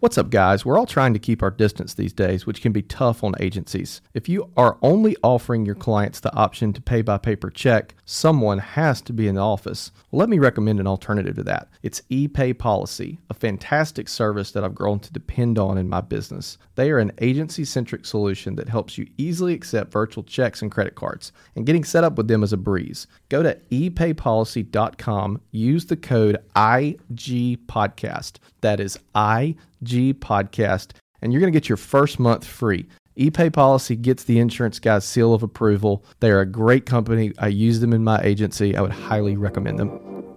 What's up, guys? We're all trying to keep our distance these days, which can be tough on agencies. If you are only offering your clients the option to pay by paper check, someone has to be in the office. Well, let me recommend an alternative to that. It's ePayPolicy, a fantastic service that I've grown to depend on in my business. They are an agency centric solution that helps you easily accept virtual checks and credit cards, and getting set up with them is a breeze. Go to epaypolicy.com, use the code IGPodcast. That is I G Podcast, and you're going to get your first month free. ePayPolicy gets the insurance guy's seal of approval. They are a great company. I use them in my agency. I would highly recommend them.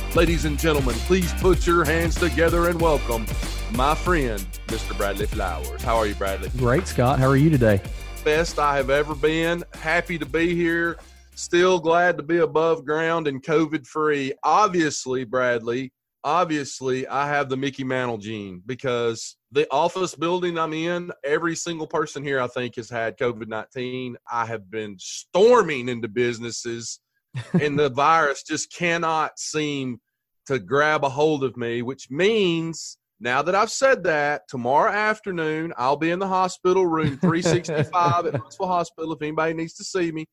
Ladies and gentlemen, please put your hands together and welcome my friend, Mr. Bradley Flowers. How are you, Bradley? Great, Scott. How are you today? Best I have ever been. Happy to be here still glad to be above ground and COVID free. Obviously, Bradley, obviously, I have the Mickey Mantle gene because the office building I'm in, every single person here I think has had COVID 19. I have been storming into businesses, and the virus just cannot seem to grab a hold of me, which means. Now that I've said that, tomorrow afternoon I'll be in the hospital room 365 at Huntsville Hospital. If anybody needs to see me,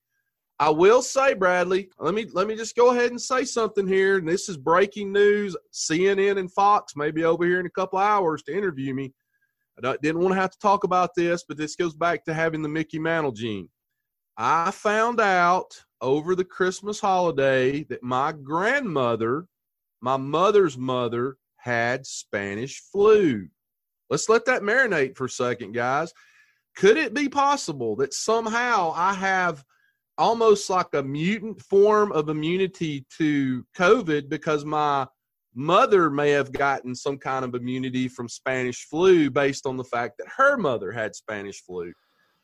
I will say, Bradley, let me let me just go ahead and say something here. And this is breaking news. CNN and Fox may be over here in a couple hours to interview me. I didn't want to have to talk about this, but this goes back to having the Mickey Mantle gene. I found out over the Christmas holiday that my grandmother, my mother's mother, had Spanish flu. Let's let that marinate for a second, guys. Could it be possible that somehow I have – almost like a mutant form of immunity to COVID because my mother may have gotten some kind of immunity from Spanish flu based on the fact that her mother had Spanish flu.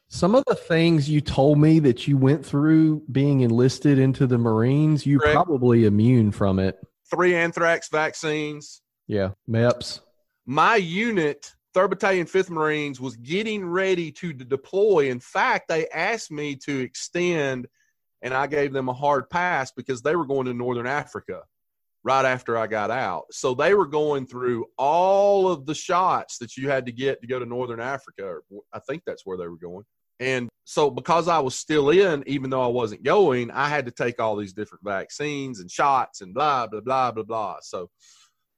Some of the things you told me that you went through being enlisted into the Marines, you Correct. probably immune from it. Three anthrax vaccines. Yeah, MEPS. My unit 3rd Battalion, 5th Marines was getting ready to deploy. In fact, they asked me to extend, and I gave them a hard pass because they were going to Northern Africa right after I got out. So they were going through all of the shots that you had to get to go to Northern Africa. I think that's where they were going. And so because I was still in, even though I wasn't going, I had to take all these different vaccines and shots and blah, blah, blah, blah, blah. So,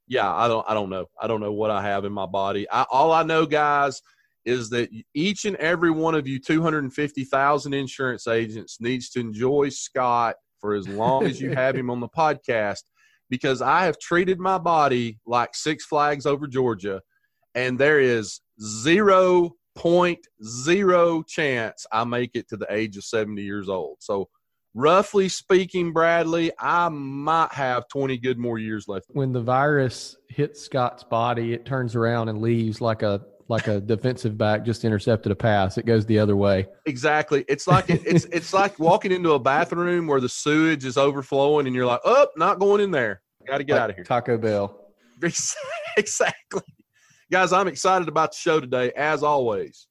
yeah, I don't I don't know. I don't know what I have in my body. I, all I know, guys, is that each and every one of you 250,000 insurance agents needs to enjoy Scott for as long as you have him on the podcast because I have treated my body like Six Flags over Georgia and there is 0.0 chance I make it to the age of 70 years old. So roughly speaking, Bradley, I might have 20 good more years left. When the virus hits Scott's body, it turns around and leaves like a like a defensive back just intercepted a pass. It goes the other way. Exactly. It's like it's it's like walking into a bathroom where the sewage is overflowing and you're like, "Oh, not going in there. Got to get like out of here." Taco Bell. exactly. Guys, I'm excited about the show today as always.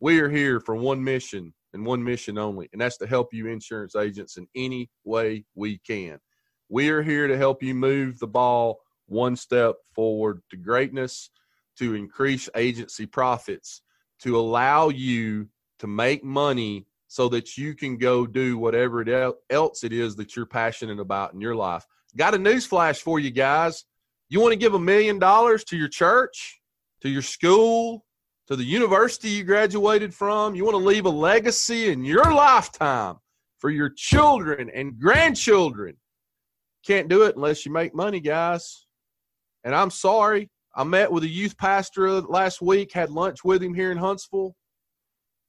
We are here for one mission and one mission only, and that's to help you insurance agents in any way we can. We are here to help you move the ball one step forward to greatness, to increase agency profits, to allow you to make money so that you can go do whatever it else it is that you're passionate about in your life. Got a news flash for you guys. You want to give a million dollars to your church, to your school, to the university you graduated from. You want to leave a legacy in your lifetime for your children and grandchildren. Can't do it unless you make money, guys. And I'm sorry. I met with a youth pastor last week, had lunch with him here in Huntsville.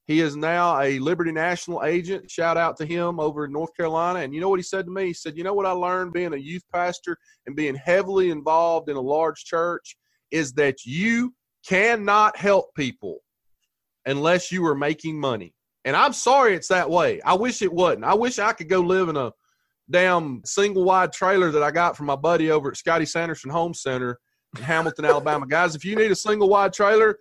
He is now a Liberty National agent. Shout out to him over in North Carolina. And you know what he said to me? He said, You know what I learned being a youth pastor and being heavily involved in a large church is that you cannot help people unless you are making money. And I'm sorry it's that way. I wish it wasn't. I wish I could go live in a damn single wide trailer that I got from my buddy over at Scotty Sanderson Home Center in Hamilton, Alabama. Guys, if you need a single wide trailer,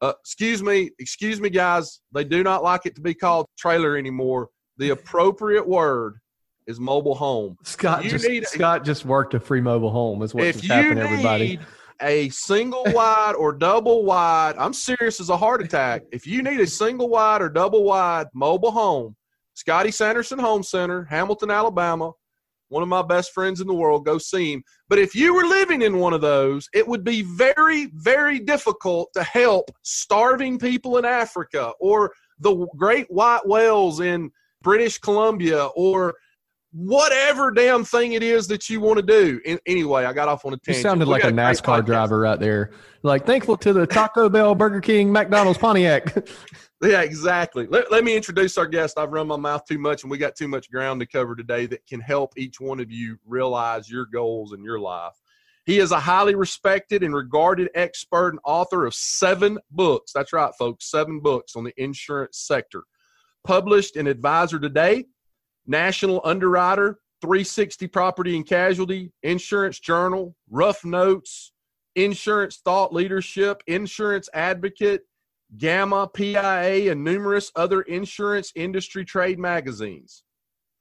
uh, excuse me, excuse me, guys. They do not like it to be called trailer anymore. The appropriate word is mobile home. Scott You just a- Scott just worked a free mobile home. Is what's just happened, everybody. A single wide or double wide, I'm serious as a heart attack. If you need a single wide or double wide mobile home, Scotty Sanderson Home Center, Hamilton, Alabama, one of my best friends in the world, go see him. But if you were living in one of those, it would be very, very difficult to help starving people in Africa or the great white whales in British Columbia or whatever damn thing it is that you want to do. In, anyway, I got off on a tangent. You sounded We like a NASCAR driver right there. Like thankful to the Taco Bell, Burger King, McDonald's, Pontiac. Yeah, exactly. Let, let me introduce our guest. I've run my mouth too much, and we got too much ground to cover today that can help each one of you realize your goals in your life. He is a highly respected and regarded expert and author of seven books. That's right, folks, seven books on the insurance sector. Published in Advisor Today, National Underwriter, 360 Property and Casualty, Insurance Journal, Rough Notes, Insurance Thought Leadership, Insurance Advocate, GAMA, PIA, and numerous other insurance industry trade magazines.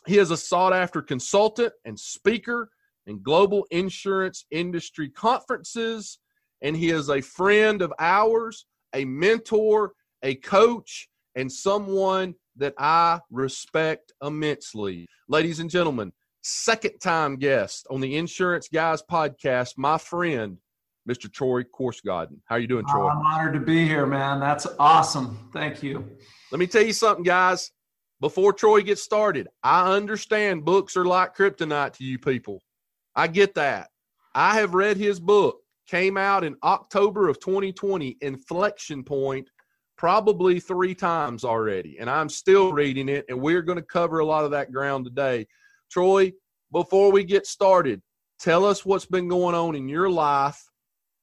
He is a sought after consultant and speaker in global insurance industry conferences, and he is a friend of ours, a mentor, a coach, and someone that I respect immensely. Ladies and gentlemen, second time guest on the Insurance Guys podcast, my friend, Mr. Troy Korsgaden. How are you doing, Troy? I'm honored to be here, man. That's awesome. Thank you. Let me tell you something, guys. Before Troy gets started, I understand books are like kryptonite to you people. I get that. I have read his book, came out in October of 2020, Inflection Point, probably three times already. And I'm still reading it, and we're going to cover a lot of that ground today. Troy, before we get started, tell us what's been going on in your life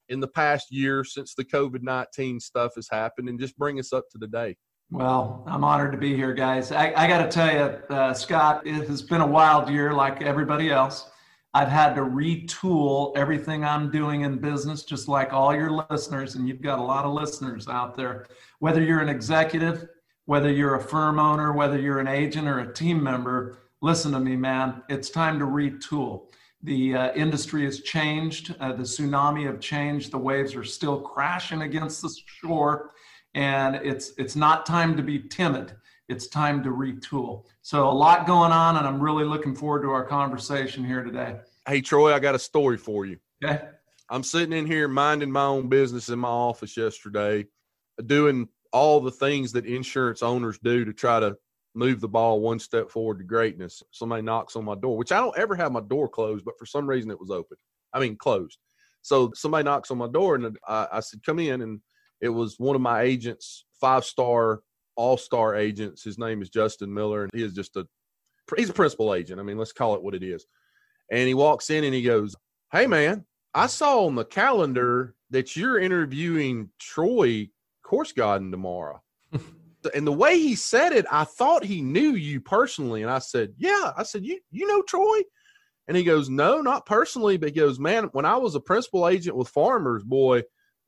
in the past year since the COVID 19 stuff has happened, and just bring us up to the day. Well, I'm honored to be here, guys. I, I got to tell you, uh, Scott, it has been a wild year like everybody else. I've had to retool everything I'm doing in business, just like all your listeners, and you've got a lot of listeners out there. Whether you're an executive, whether you're a firm owner, whether you're an agent or a team member, listen to me, man. It's time to retool. The uh, industry has changed. Uh, the tsunami have changed. The waves are still crashing against the shore, and it's it's not time to be timid. It's time to retool. So a lot going on, and I'm really looking forward to our conversation here today. Hey, Troy, I got a story for you. Okay. I'm sitting in here minding my own business in my office yesterday, doing all the things that insurance owners do to try to move the ball one step forward to greatness. Somebody knocks on my door, which I don't ever have my door closed, but for some reason it was open. I mean, closed. So somebody knocks on my door, and I, I said, "Come in." And it was one of my agents, five star, all star agents. His name is Justin Miller, and he is just a he's a principal agent. I mean, let's call it what it is. And he walks in and he goes, "Hey, man, I saw on the calendar that you're interviewing Troy Korsgaden tomorrow." and the way he said it, I thought he knew you personally. And I said, Yeah. I said, You you know Troy? And he goes, No, not personally, but he goes, Man, when I was a principal agent with farmers, boy,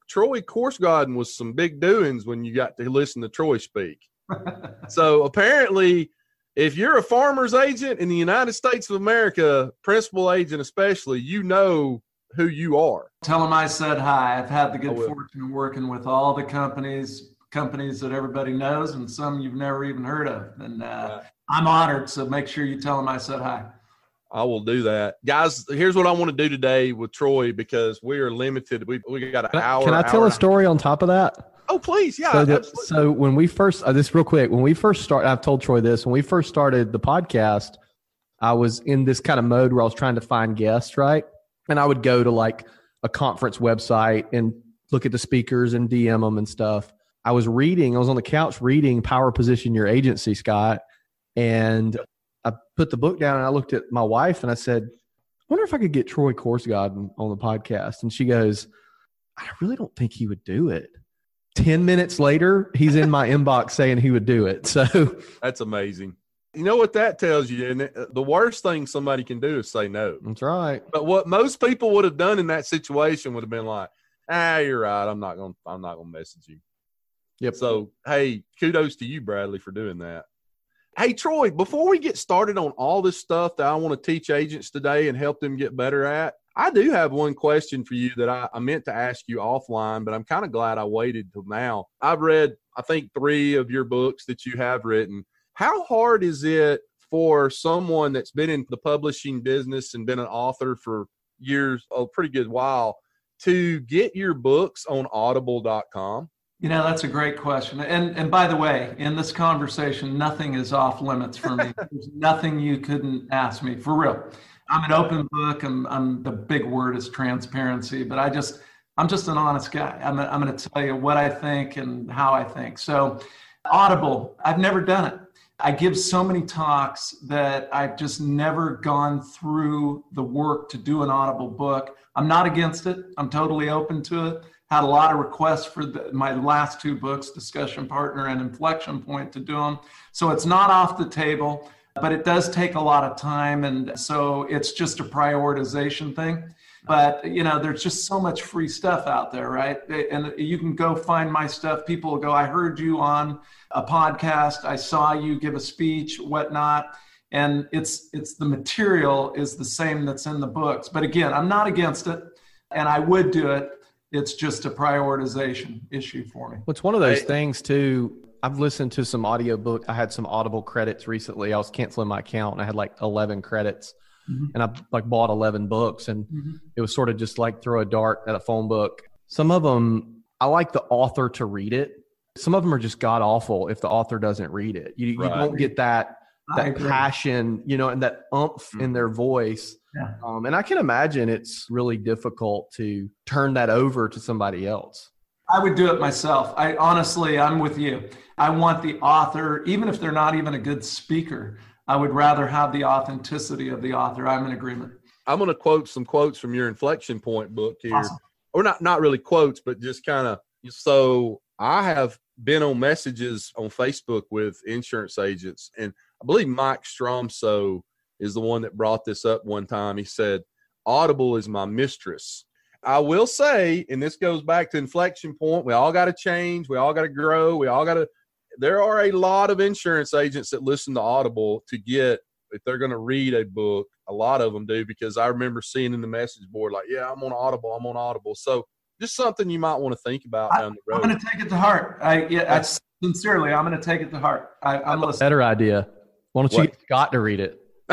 Troy Korsgaden was some big doings when you got to listen to Troy speak. so apparently, if you're a farmer's agent in the United States of America, principal agent especially, you know who you are. Tell them I said hi. I've had the good fortune of working with all the companies, companies that everybody knows, and some you've never even heard of. And uh, I'm honored. So make sure you tell them I said hi. I will do that, guys. Here's what I want to do today with Troy because we are limited. We we got an Can I, hour. can I tell a story on top of that? Oh, please, yeah. so, the- so when we first, uh, this real quick, when we first started, I've told Troy this. When we first started the podcast, I was in this kind of mode where I was trying to find guests, right? And I would go to like a conference website and look at the speakers and DM them and stuff. I was reading, I was on the couch reading Power Position Your Agency, Scott, and I put the book down and I looked at my wife and I said, I wonder if I could get Troy Korsgaden on the podcast. And she goes, I really don't think he would do it. 10 minutes later, he's in my inbox saying he would do it. So that's amazing. You know what that tells you? And the worst thing somebody can do is say no. That's right. But what most people would have done in that situation would have been like, ah, you're right. I'm not going to, I'm not going to message you. Yep. So, hey, kudos to you, Bradley, for doing that. Hey, Troy, before we get started on all this stuff that I want to teach agents today and help them get better at, I do have one question for you that I, I meant to ask you offline, but I'm kind of glad I waited till now. I've read, I think, three of your books that you have written. How hard is it for someone that's been in the publishing business and been an author for years, a pretty good while, to get your books on audible.com? You know, that's a great question. And and by the way, in this conversation, nothing is off limits for me. There's nothing you couldn't ask me for real. I'm an open book. I'm, I'm the big word is transparency, but I just I'm just an honest guy. I'm, I'm going to tell you what I think and how I think. So, Audible, I've never done it. I give so many talks that I've just never gone through the work to do an Audible book. I'm not against it. I'm totally open to it. Had a lot of requests for the, my last two books, Discussion Partner and Inflection Point, to do them. So it's not off the table but it does take a lot of time and so it's just a prioritization thing. But you know there's just so much free stuff out there right? And you can go find my stuff. People will go i heard you on a podcast. I saw you give a speech whatnot. And it's it's the material is the same that's in the books. But again i'm not against it and i would do it it's just a prioritization issue for me. Well, it's one of those things too. I've listened to some audiobook. I had some Audible credits recently. I was canceling my account and I had like 11 credits mm-hmm. and I like bought 11 books and mm-hmm. it was sort of just like throw a dart at a phone book. Some of them, I like the author to read it. Some of them are just god awful if the author doesn't read it. You, right. you don't get that that passion, you know, and that umph mm-hmm. in their voice. Yeah. Um, and I can imagine it's really difficult to turn that over to somebody else. I would do it myself. I honestly, I'm with you. I want the author, even if they're not even a good speaker, I would rather have the authenticity of the author. I'm in agreement. I'm going to quote some quotes from your inflection point book here, awesome. or not, not really quotes, but just kind of. So I have been on messages on Facebook with insurance agents, and I believe Mike Stromso is the one that brought this up one time. He said, Audible is my mistress. I will say, and this goes back to inflection point, we all got to change, we all got to grow, we all got to. There are a lot of insurance agents that listen to Audible to get if they're going to read a book. A lot of them do because I remember seeing in the message board like, "Yeah, I'm on Audible, I'm on Audible." So just something you might want to think about I, down the road. I'm going to take it to heart. I yeah, I, sincerely, I'm going to take it to heart. I, am a better idea. Why don't you what? get Scott to read it?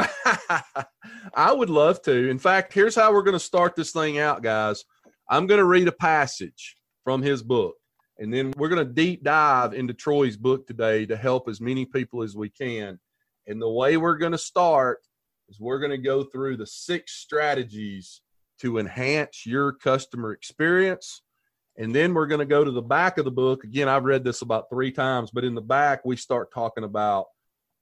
I would love to. In fact, here's how we're going to start this thing out, guys. I'm going to read a passage from his book, and then we're going to deep dive into Troy's book today to help as many people as we can. And the way we're going to start is we're going to go through the six strategies to enhance your customer experience. And then we're going to go to the back of the book. Again, I've read this about three times, but in the back, we start talking about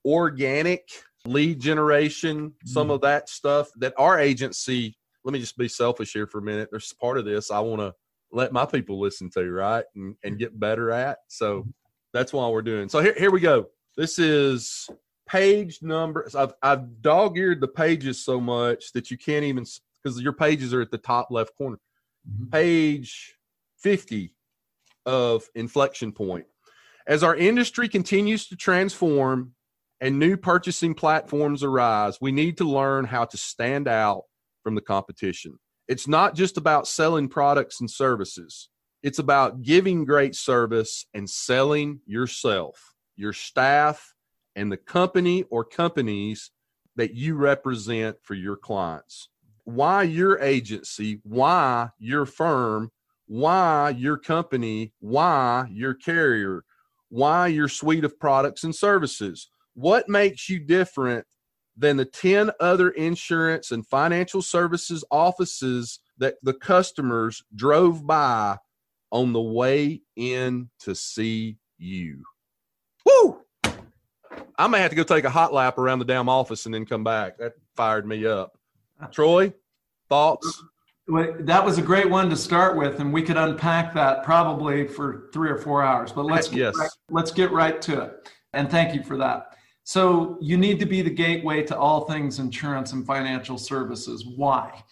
organic lead generation, some mm. of that stuff that our agency, let me just be selfish here for a minute. There's part of this I want to let my people listen to, right? And, and get better at. So that's why we're doing. So here, here we go. This is page number. I've, I've dog eared the pages so much that you can't even, because your pages are at the top left corner. Mm-hmm. Page 50 of inflection point. As our industry continues to transform and new purchasing platforms arise, we need to learn how to stand out from the competition. It's not just about selling products and services, it's about giving great service and selling yourself, your staff, and the company or companies that you represent for your clients. Why your agency, why your firm, why your company, why your carrier, why your suite of products and services what makes you different than the 10 other insurance and financial services offices that the customers drove by on the way in to see you? Woo! I may have to go take a hot lap around the damn office and then come back. That fired me up. Troy, thoughts? Well, that was a great one to start with, and we could unpack that probably for three or four hours. But let's get yes. right, let's get right to it. And thank you for that. So you need to be the gateway to all things insurance and financial services. Why?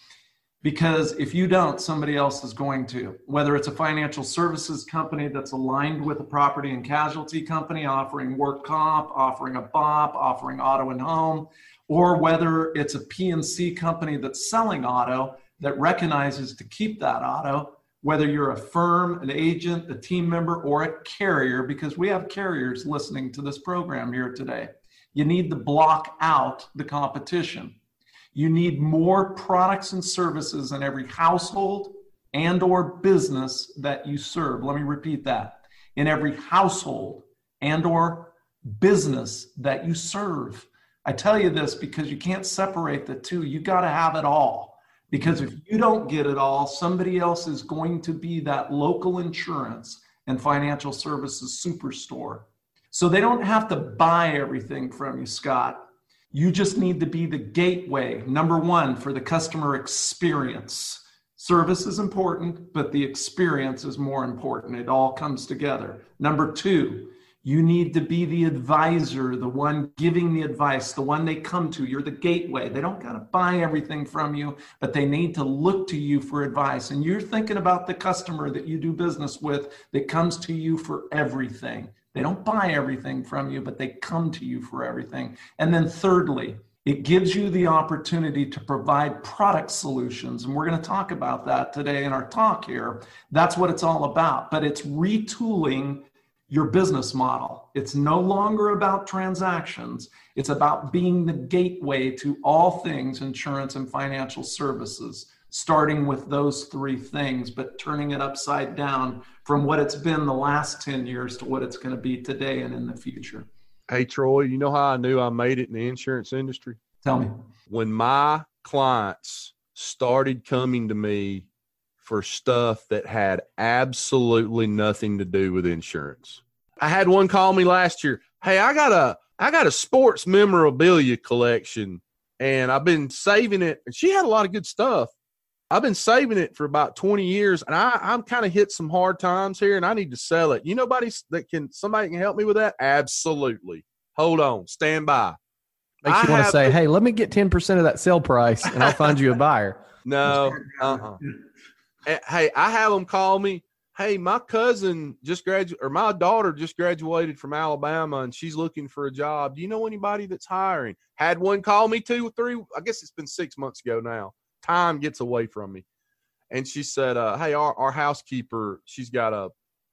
Because if you don't, somebody else is going to. Whether it's a financial services company that's aligned with a property and casualty company offering work comp, offering a BOP, offering auto and home, or whether it's a P&C company that's selling auto that recognizes to keep that auto, whether you're a firm, an agent, a team member, or a carrier, because we have carriers listening to this program here today. You need to block out the competition. You need more products and services in every household and or business that you serve. Let me repeat that. In every household and or business that you serve. I tell you this because you can't separate the two. You got to have it all. Because if you don't get it all, somebody else is going to be that local insurance and financial services superstore. So they don't have to buy everything from you, Scott. You just need to be the gateway, number one, for the customer experience. Service is important, but the experience is more important. It all comes together. Number two, you need to be the advisor, the one giving the advice, the one they come to. You're the gateway. They don't got to buy everything from you, but they need to look to you for advice. And you're thinking about the customer that you do business with that comes to you for everything. They don't buy everything from you, but they come to you for everything. And then, thirdly, it gives you the opportunity to provide product solutions. And we're going to talk about that today in our talk here. That's what it's all about. But it's retooling your business model. It's no longer about transactions, it's about being the gateway to all things insurance and financial services starting with those three things, but turning it upside down from what it's been the last 10 years to what it's going to be today and in the future. Hey, Troy, you know how I knew I made it in the insurance industry? Tell me. When my clients started coming to me for stuff that had absolutely nothing to do with insurance. I had one call me last year. Hey, I got a I got a sports memorabilia collection and I've been saving it. And she had a lot of good stuff. I've been saving it for about 20 years and I, I'm kind of hit some hard times here and I need to sell it. You know, nobody that can somebody can help me with that? Absolutely. Hold on, stand by. Makes you want to say, hey, let me get 10% of that sale price and I'll find you a buyer. No. Uh-uh. Eh, hey, I have them call me. Hey, my cousin just graduated, or my daughter just graduated from Alabama, and she's looking for a job. Do you know anybody that's hiring? Had one call me two or three. I guess it's been six months ago now time gets away from me. And she said, uh, "Hey, our, our housekeeper, she's got a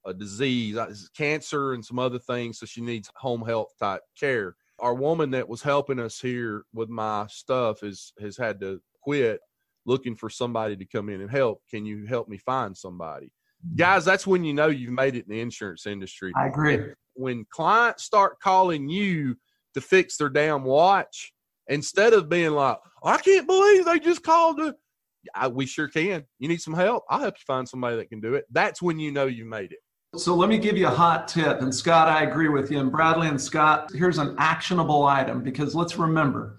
a disease, uh, cancer, and some other things, so she needs home health type care." Our woman that was helping us here with my stuff is has had to quit, looking for somebody to come in and help. Can you help me find somebody? Guys, that's when you know you've made it in the insurance industry. I agree. When clients start calling you to fix their damn watch, instead of being like, oh, I can't believe they just called. The, I, we sure can. You need some help? I'll help you find somebody that can do it. That's when you know you made it. So let me give you a hot tip. And Scott, I agree with you. And Bradley and Scott, here's an actionable item because let's remember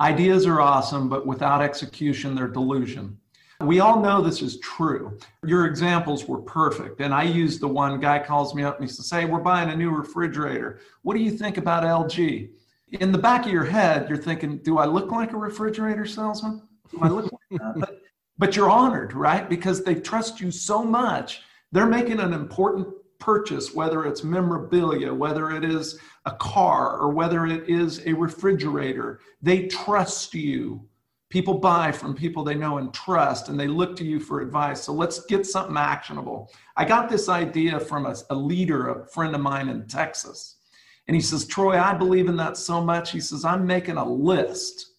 ideas are awesome, but without execution, they're delusion. We all know this is true. Your examples were perfect. And I used the one guy calls me up and he says, Hey, we're buying a new refrigerator. What do you think about LG? In the back of your head, you're thinking, do I look like a refrigerator salesman? Do I look like that? But, but you're honored, right? Because they trust you so much. They're making an important purchase, whether it's memorabilia, whether it is a car, or whether it is a refrigerator. They trust you. People buy from people they know and trust, and they look to you for advice. So let's get something actionable. I got this idea from a, a leader, a friend of mine in Texas and he says, Troy, I believe in that so much. He says, I'm making a list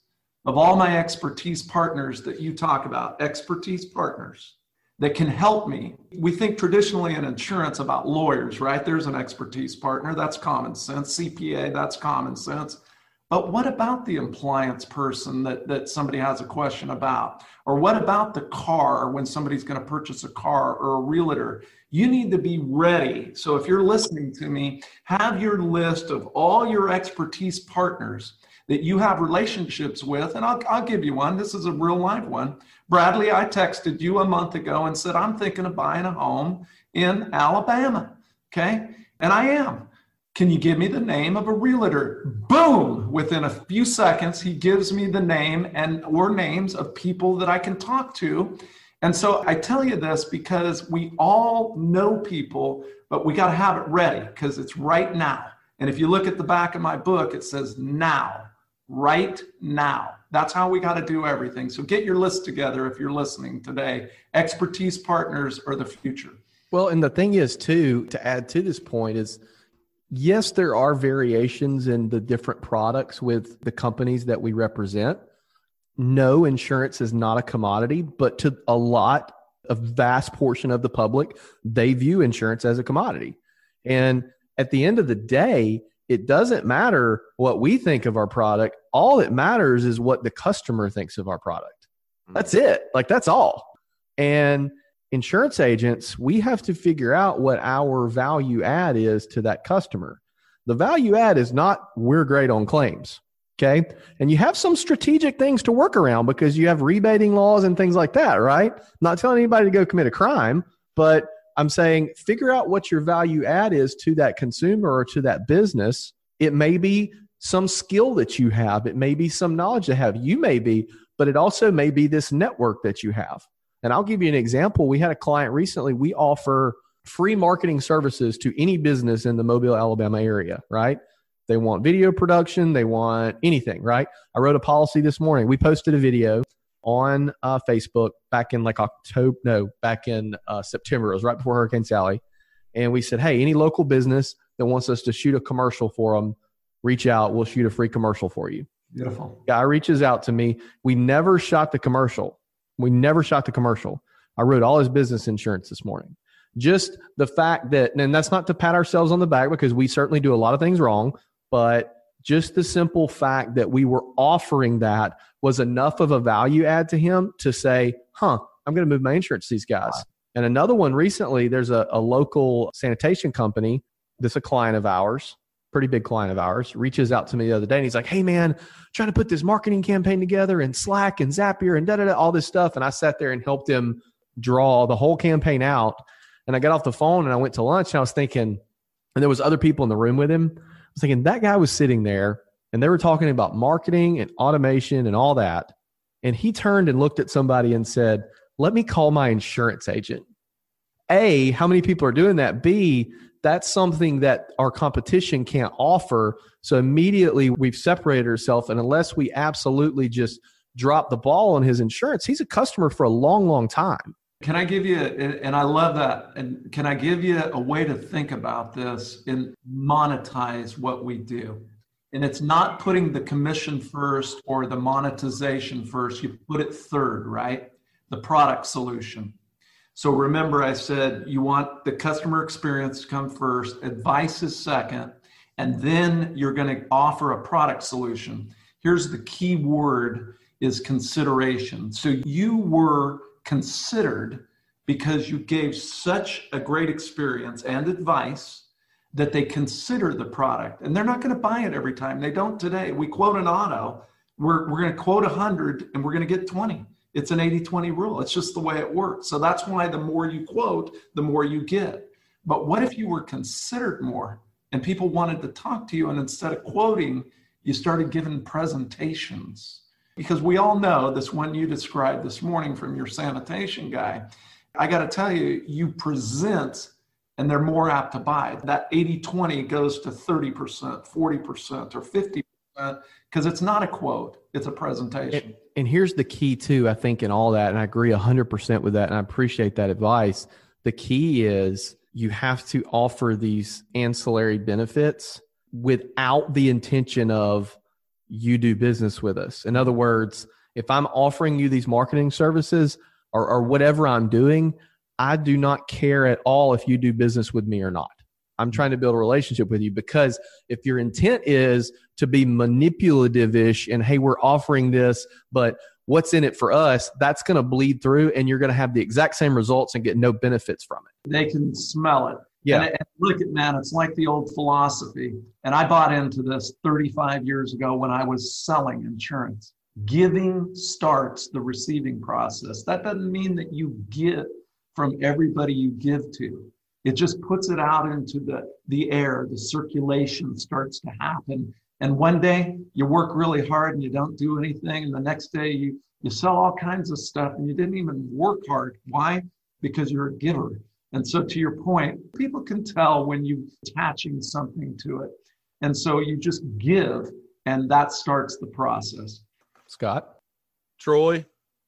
of all my expertise partners that you talk about, expertise partners that can help me. We think traditionally in insurance about lawyers, right? There's an expertise partner. That's common sense. CPA, that's common sense. But what about the appliance person that, that somebody has a question about? Or what about the car when somebody's going to purchase a car or a realtor? You need to be ready. So if you're listening to me, have your list of all your expertise partners that you have relationships with. And I'll, I'll give you one. This is a real life one. Bradley, I texted you a month ago and said, I'm thinking of buying a home in Alabama. Okay. And I am. Can you give me the name of a realtor? Boom! Within a few seconds, he gives me the name and or names of people that I can talk to. And so I tell you this because we all know people, but we got to have it ready because it's right now. And if you look at the back of my book, it says now, right now. That's how we got to do everything. So get your list together if you're listening today. Expertise partners are the future. Well, and the thing is, too, to add to this point, is yes, there are variations in the different products with the companies that we represent. No, insurance is not a commodity, but to a lot, a vast portion of the public, they view insurance as a commodity. And at the end of the day, it doesn't matter what we think of our product. All that matters is what the customer thinks of our product. Mm-hmm. That's it. Like, that's all. And insurance agents, we have to figure out what our value add is to that customer. The value add is not we're great on claims. Okay. And you have some strategic things to work around because you have rebating laws and things like that, right? not telling anybody to go commit a crime, but I'm saying figure out what your value add is to that consumer or to that business. It may be some skill that you have, it may be some knowledge to have. You may be, but it also may be this network that you have. And I'll give you an example. We had a client recently, we offer free marketing services to any business in the Mobile, Alabama area, right? They want video production, they want anything, right? I wrote a policy this morning. We posted a video on uh, Facebook back in like October, no, back in uh, September. It was right before Hurricane Sally. And we said, hey, any local business that wants us to shoot a commercial for them, reach out. We'll shoot a free commercial for you. Beautiful. Guy reaches out to me. We never shot the commercial. We never shot the commercial. I wrote all his business insurance this morning. Just the fact that, and that's not to pat ourselves on the back because we certainly do a lot of things wrong, but just the simple fact that we were offering that was enough of a value add to him to say, huh, I'm going to move my insurance to these guys. Wow. And another one recently, there's a, a local sanitation company that's a client of ours pretty big client of ours, reaches out to me the other day and he's like, Hey man, trying to put this marketing campaign together and Slack and Zapier and da da da, all this stuff. And I sat there and helped him draw the whole campaign out. And I got off the phone and I went to lunch and I was thinking, and there was other people in the room with him. Was thinking that guy was sitting there and they were talking about marketing and automation and all that. And he turned and looked at somebody and said, Let me call my insurance agent. A, how many people are doing that? B, that's something that our competition can't offer. So immediately we've separated ourselves. And unless we absolutely just drop the ball on his insurance, he's a customer for a long, long time. Can I give you, and I love that, and can I give you a way to think about this and monetize what we do? And it's not putting the commission first or the monetization first, you put it third, right? The product solution. So remember, I said you want the customer experience to come first, advice is second, and then you're going to offer a product solution. Here's the key word is consideration. So you were considered because you gave such a great experience and advice that they consider the product and they're not going to buy it every time. They don't today. We quote an auto, we're, we're going to quote 100 and we're going to get 20. It's an 80 20 rule. It's just the way it works. So that's why the more you quote, the more you get. But what if you were considered more and people wanted to talk to you and instead of quoting, you started giving presentations? Because we all know this one you described this morning from your sanitation guy. I got to tell you, you present and they're more apt to buy. That 80 20 goes to 30%, 40%, or 50% because it's not a quote, it's a presentation. And, and, here's the key, too, I think, in all that, and I agree 100% with that, and I appreciate that advice. The key is you have to offer these ancillary benefits without the intention of you do business with us. In other words, if I'm offering you these marketing services or, or whatever I'm doing, I do not care at all if you do business with me or not. I'm trying to build a relationship with you because if your intent is to be manipulative ish and hey, we're offering this, but what's in it for us, that's going to bleed through and you're going to have the exact same results and get no benefits from it. They can smell it. Yeah. And, and look at man, it's like the old philosophy. And I bought into this 35 years ago when I was selling insurance. Giving starts the receiving process. That doesn't mean that you get from everybody you give to. It just puts it out into the, the air, the circulation starts to happen. And one day you work really hard and you don't do anything. And the next day you, you sell all kinds of stuff and you didn't even work hard. Why? Because you're a giver. And so to your point, people can tell when you're attaching something to it. And so you just give and that starts the process. Scott? Troy?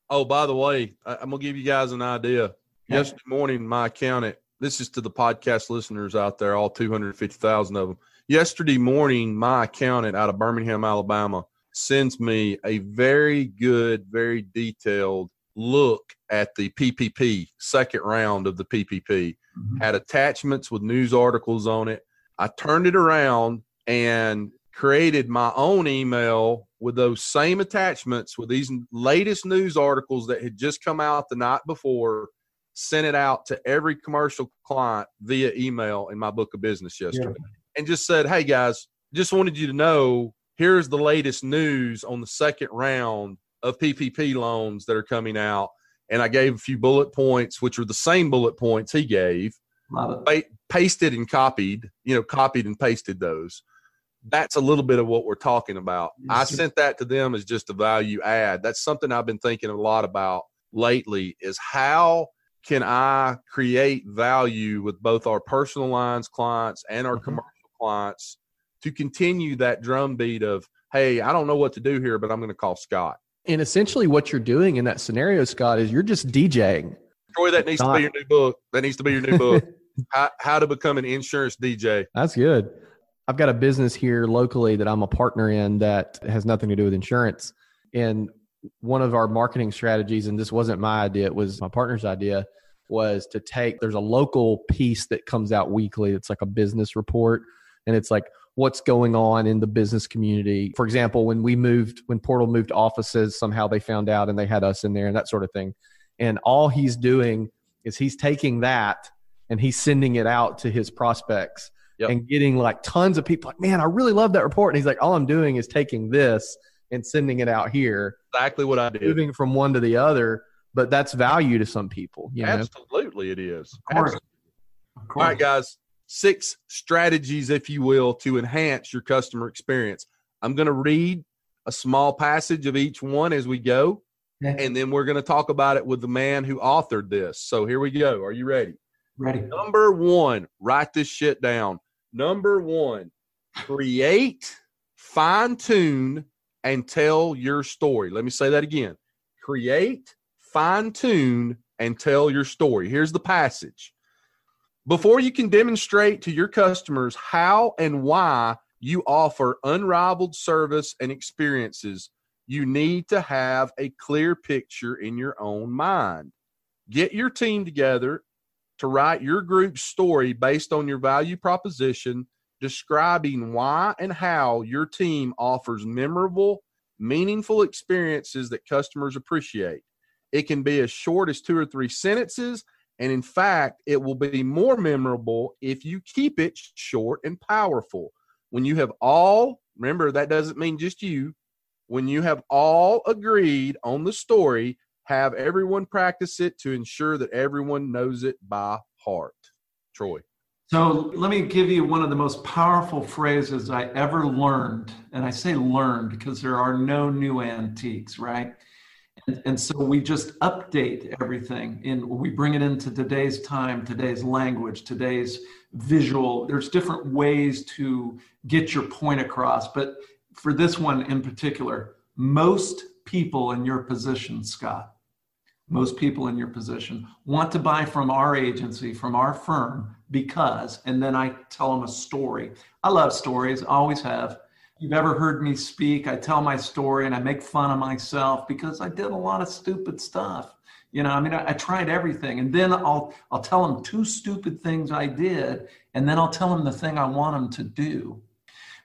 Oh, by the way, I'm going to give you guys an idea. Yesterday morning, my accountant, this is to the podcast listeners out there, all 250,000 of them. Yesterday morning, my accountant out of Birmingham, Alabama, sends me a very good, very detailed look at the PPP, second round of the PPP. Mm-hmm. Had attachments with news articles on it. I turned it around and created my own email with those same attachments with these latest news articles that had just come out the night before sent it out to every commercial client via email in my book of business yesterday yeah. and just said hey guys just wanted you to know here's the latest news on the second round of ppp loans that are coming out and i gave a few bullet points which were the same bullet points he gave pasted and copied you know copied and pasted those that's a little bit of what we're talking about. Yes, I sent that to them as just a value add. That's something I've been thinking a lot about lately is how can I create value with both our personal lines clients and our mm-hmm. commercial clients to continue that drumbeat of, hey, I don't know what to do here, but I'm going to call Scott. And essentially, what you're doing in that scenario, Scott, is you're just DJing. Troy, that needs Not. to be your new book. That needs to be your new book. how, how to become an insurance DJ. That's good. I've got a business here locally that I'm a partner in that has nothing to do with insurance. And one of our marketing strategies, and this wasn't my idea, it was my partner's idea, was to take there's a local piece that comes out weekly. It's like a business report. And it's like what's going on in the business community. For example, when we moved, when Portal moved offices, somehow they found out and they had us in there and that sort of thing. And all he's doing is he's taking that and he's sending it out to his prospects yep. and getting like tons of people like, man, I really love that report. And he's like, all I'm doing is taking this and sending it out here. Exactly what I did. Moving from one to the other, but that's value to some people. You Absolutely, know? it is. Of course. Of course. All right, guys. Six strategies, if you will, to enhance your customer experience. I'm going to read a small passage of each one as we go, and then we're going to talk about it with the man who authored this. So here we go. Are you ready? Ready. Number one, write this shit down. Number one, create, fine tune, and tell your story. Let me say that again. Create, fine tune, and tell your story. Here's the passage. Before you can demonstrate to your customers how and why you offer unrivaled service and experiences, you need to have a clear picture in your own mind. Get your team together to write your group's story based on your value proposition, describing why and how your team offers memorable, meaningful experiences that customers appreciate. It can be as short as two or three sentences, and in fact, it will be more memorable if you keep it short and powerful. When you have all, remember, that doesn't mean just you, when you have all agreed on the story, have everyone practice it to ensure that everyone knows it by heart. Troy. So let me give you one of the most powerful phrases I ever learned. And I say learned because there are no new antiques, right? And, and so we just update everything and we bring it into today's time, today's language, today's visual. There's different ways to get your point across. But for this one in particular, most people in your position, Scott, most people in your position want to buy from our agency, from our firm, because, and then I tell them a story. I love stories, always have. You've ever heard me speak, I tell my story and I make fun of myself because I did a lot of stupid stuff. You know, I mean, I, I tried everything, and then I'll I'll tell them two stupid things I did, and then I'll tell them the thing I want them to do.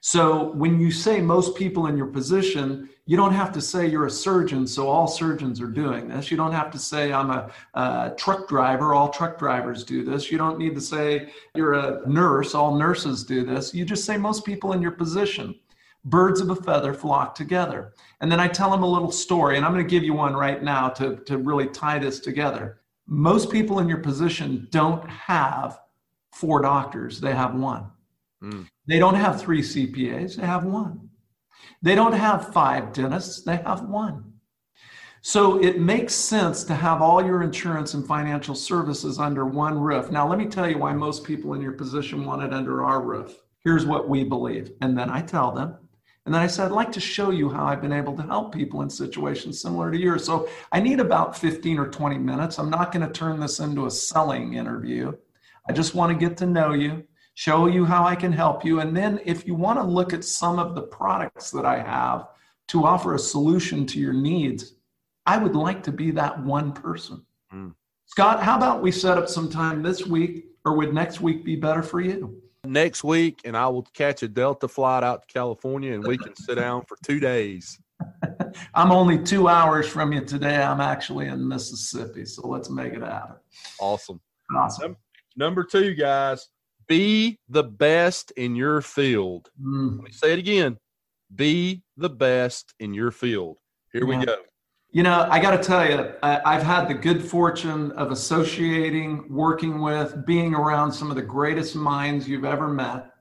So when you say most people in your position, you don't have to say you're a surgeon, so all surgeons are doing this. You don't have to say I'm a, a, truck driver, all truck drivers do this. You don't need to say you're a nurse, all nurses do this. You just say most people in your position. Birds of a feather flock together. And then I tell them a little story, and I'm going to give you one right now to, to really tie this together. Most people in your position don't have four doctors, they have one. Mm. They don't have three CPAs, they have one. They don't have five dentists, they have one. So it makes sense to have all your insurance and financial services under one roof. Now, let me tell you why most people in your position want it under our roof. Here's what we believe. And then I tell them. And then I said, I'd like to show you how I've been able to help people in situations similar to yours. So I need about 15 or 20 minutes. I'm not going to turn this into a selling interview. I just want to get to know you show you how I can help you. And then if you want to look at some of the products that I have to offer a solution to your needs, I would like to be that one person. Mm. Scott, how about we set up some time this week or would next week be better for you? Next week, and I will catch a Delta flight out to California and we can sit down for two days. I'm only two hours from you today. I'm actually in Mississippi, so let's make it happen. Awesome. Awesome. Number two, guys, be the best in your field. Mm. Let me say it again. Be the best in your field. Here yeah. we go. You know, I got to tell you, I've had the good fortune of associating, working with, being around some of the greatest minds you've ever met.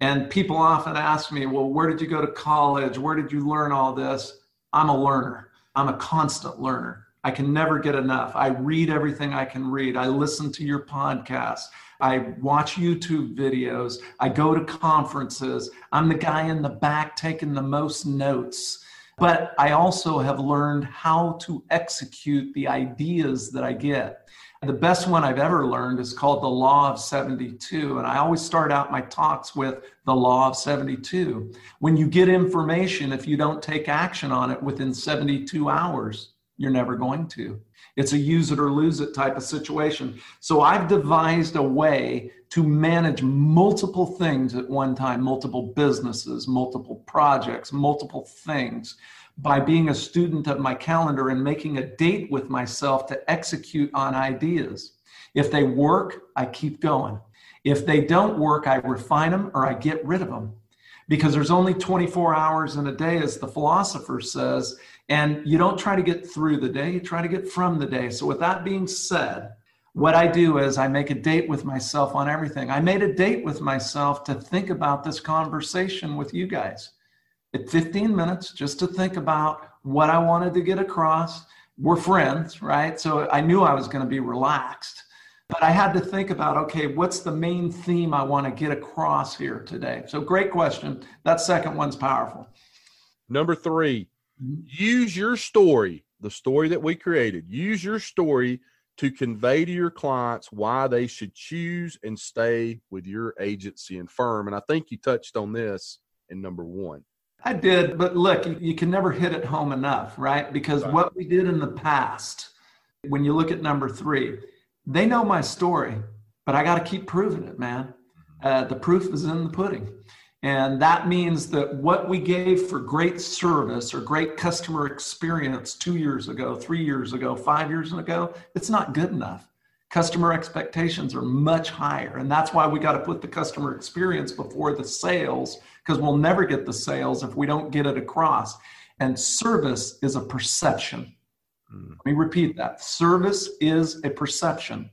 And people often ask me, well, where did you go to college? Where did you learn all this? I'm a learner, I'm a constant learner. I can never get enough. I read everything I can read, I listen to your podcast. I watch YouTube videos. I go to conferences. I'm the guy in the back taking the most notes. But I also have learned how to execute the ideas that I get. The best one I've ever learned is called the Law of 72. And I always start out my talks with the Law of 72. When you get information, if you don't take action on it within 72 hours, you're never going to. It's a use it or lose it type of situation. So I've devised a way to manage multiple things at one time, multiple businesses, multiple projects, multiple things by being a student of my calendar and making a date with myself to execute on ideas. If they work, I keep going. If they don't work, I refine them or I get rid of them. Because there's only 24 hours in a day, as the philosopher says, and you don't try to get through the day, you try to get from the day. So, with that being said, what I do is I make a date with myself on everything. I made a date with myself to think about this conversation with you guys. At 15 minutes, just to think about what I wanted to get across. We're friends, right? So I knew I was going to be relaxed. But I had to think about okay, what's the main theme I want to get across here today? So, great question. That second one's powerful. Number three, use your story, the story that we created, use your story to convey to your clients why they should choose and stay with your agency and firm. And I think you touched on this in number one. I did, but look, you can never hit it home enough, right? Because right. what we did in the past, when you look at number three, they know my story, but I got to keep proving it, man. Mm-hmm. Uh, the proof is in the pudding. And that means that what we gave for great service or great customer experience two years ago, three years ago, five years ago, it's not good enough. Customer expectations are much higher. And that's why we got to put the customer experience before the sales, because we'll never get the sales if we don't get it across. And service is a perception. Mm. Let me repeat that service is a perception.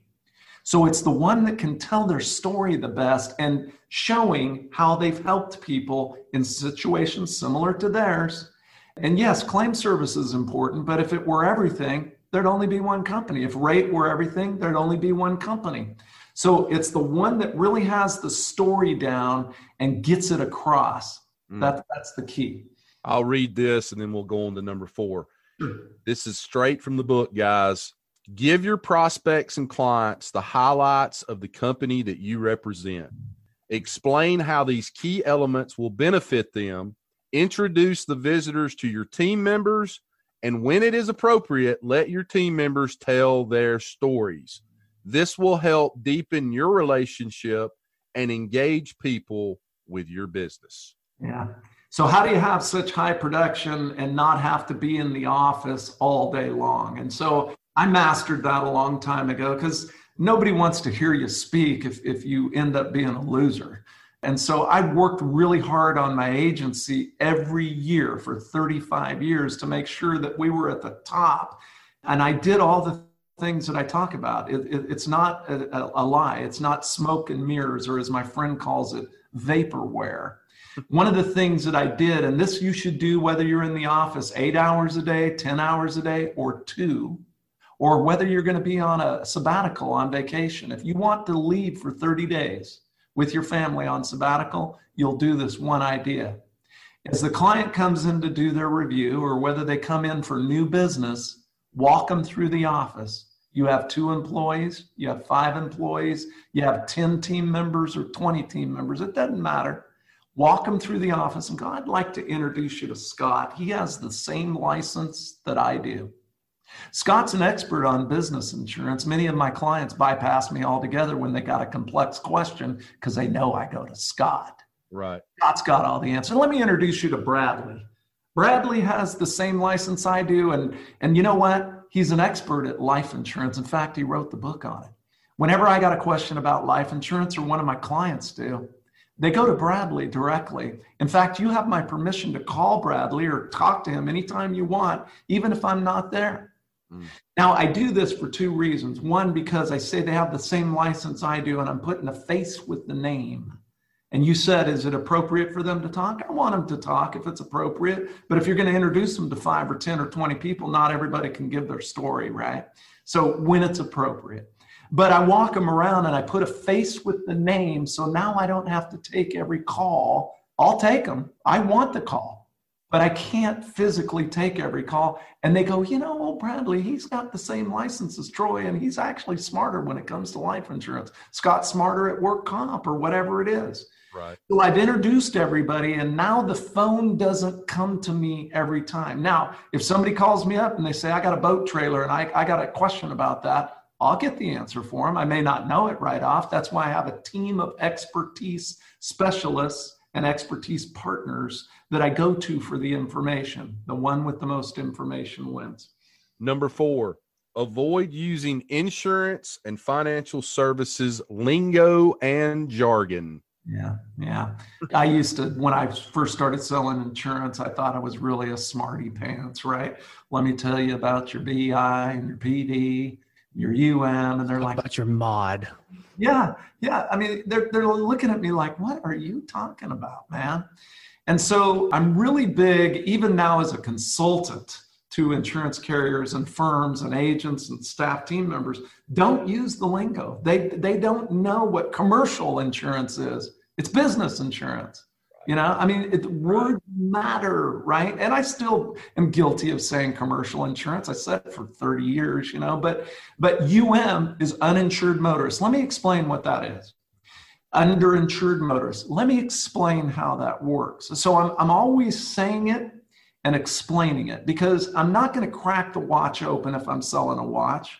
So it's the one that can tell their story the best and showing how they've helped people in situations similar to theirs. And yes, claim service is important, but if it were everything, there'd only be one company. If rate were everything, there'd only be one company. So it's the one that really has the story down and gets it across. Mm. That, that's the key. I'll read this and then we'll go on to number four. This is straight from the book, guys. Give your prospects and clients the highlights of the company that you represent. Explain how these key elements will benefit them. Introduce the visitors to your team members. And when it is appropriate, let your team members tell their stories. This will help deepen your relationship and engage people with your business. Yeah. So, how do you have such high production and not have to be in the office all day long? And so, I mastered that a long time ago because nobody wants to hear you speak if, if you end up being a loser. And so, I worked really hard on my agency every year for 35 years to make sure that we were at the top. And I did all the things that I talk about. It, it, it's not a, a lie, it's not smoke and mirrors, or as my friend calls it, vaporware one of the things that I did, and this you should do whether you're in the office eight hours a day, 10 hours a day, or two, or whether you're going to be on a sabbatical on vacation. If you want to leave for 30 days with your family on sabbatical, you'll do this one idea. As the client comes in to do their review, or whether they come in for new business, walk them through the office. You have two employees, you have five employees, you have 10 team members or 20 team members, it doesn't matter walk them through the office and go, I'd like to introduce you to Scott. He has the same license that I do. Scott's an expert on business insurance. Many of my clients bypass me altogether when they got a complex question because they know I go to Scott. Right. Scott's got all the answers. Let me introduce you to Bradley. Bradley has the same license I do. And, and you know what? He's an expert at life insurance. In fact, he wrote the book on it. Whenever I got a question about life insurance, or one of my clients do, they go to Bradley directly. In fact, you have my permission to call Bradley or talk to him anytime you want, even if I'm not there. Mm. Now, I do this for two reasons. One, because I say they have the same license I do, and I'm putting a face with the name. And you said, is it appropriate for them to talk? I want them to talk if it's appropriate. But if you're going to introduce them to five or 10 or 20 people, not everybody can give their story, right? So when it's appropriate but I walk them around and I put a face with the name. So now I don't have to take every call. I'll take them. I want the call, but I can't physically take every call. And they go, you know, old Bradley, he's got the same license as Troy, and he's actually smarter when it comes to life insurance. Scott's smarter at work comp or whatever it is. Right. So I've introduced everybody, and now the phone doesn't come to me every time. Now, if somebody calls me up and they say, I got a boat trailer and I, I got a question about that, I'll get the answer for them. I may not know it right off. That's why I have a team of expertise specialists and expertise partners that I go to for the information. The one with the most information wins. Number four, avoid using insurance and financial services lingo and jargon. Yeah, yeah. I used to, when I first started selling insurance, I thought I was really a smarty pants, right? Let me tell you about your BI and your PD your UM, and they're like, about your mod. Yeah, yeah. I mean, they're they're looking at me like, what are you talking about, man? And so I'm really big, even now as a consultant to insurance carriers and firms and agents and staff team members. Don't use the lingo. They they don't know what commercial insurance is. It's business insurance. You know, I mean, it, words matter, right? And I still am guilty of saying commercial insurance. I said it for 30 years, you know, but but UM is uninsured motorists. Let me explain what that is. Underinsured motorists. Let me explain how that works. So I'm I'm always saying it and explaining it because I'm not going to crack the watch open if I'm selling a watch,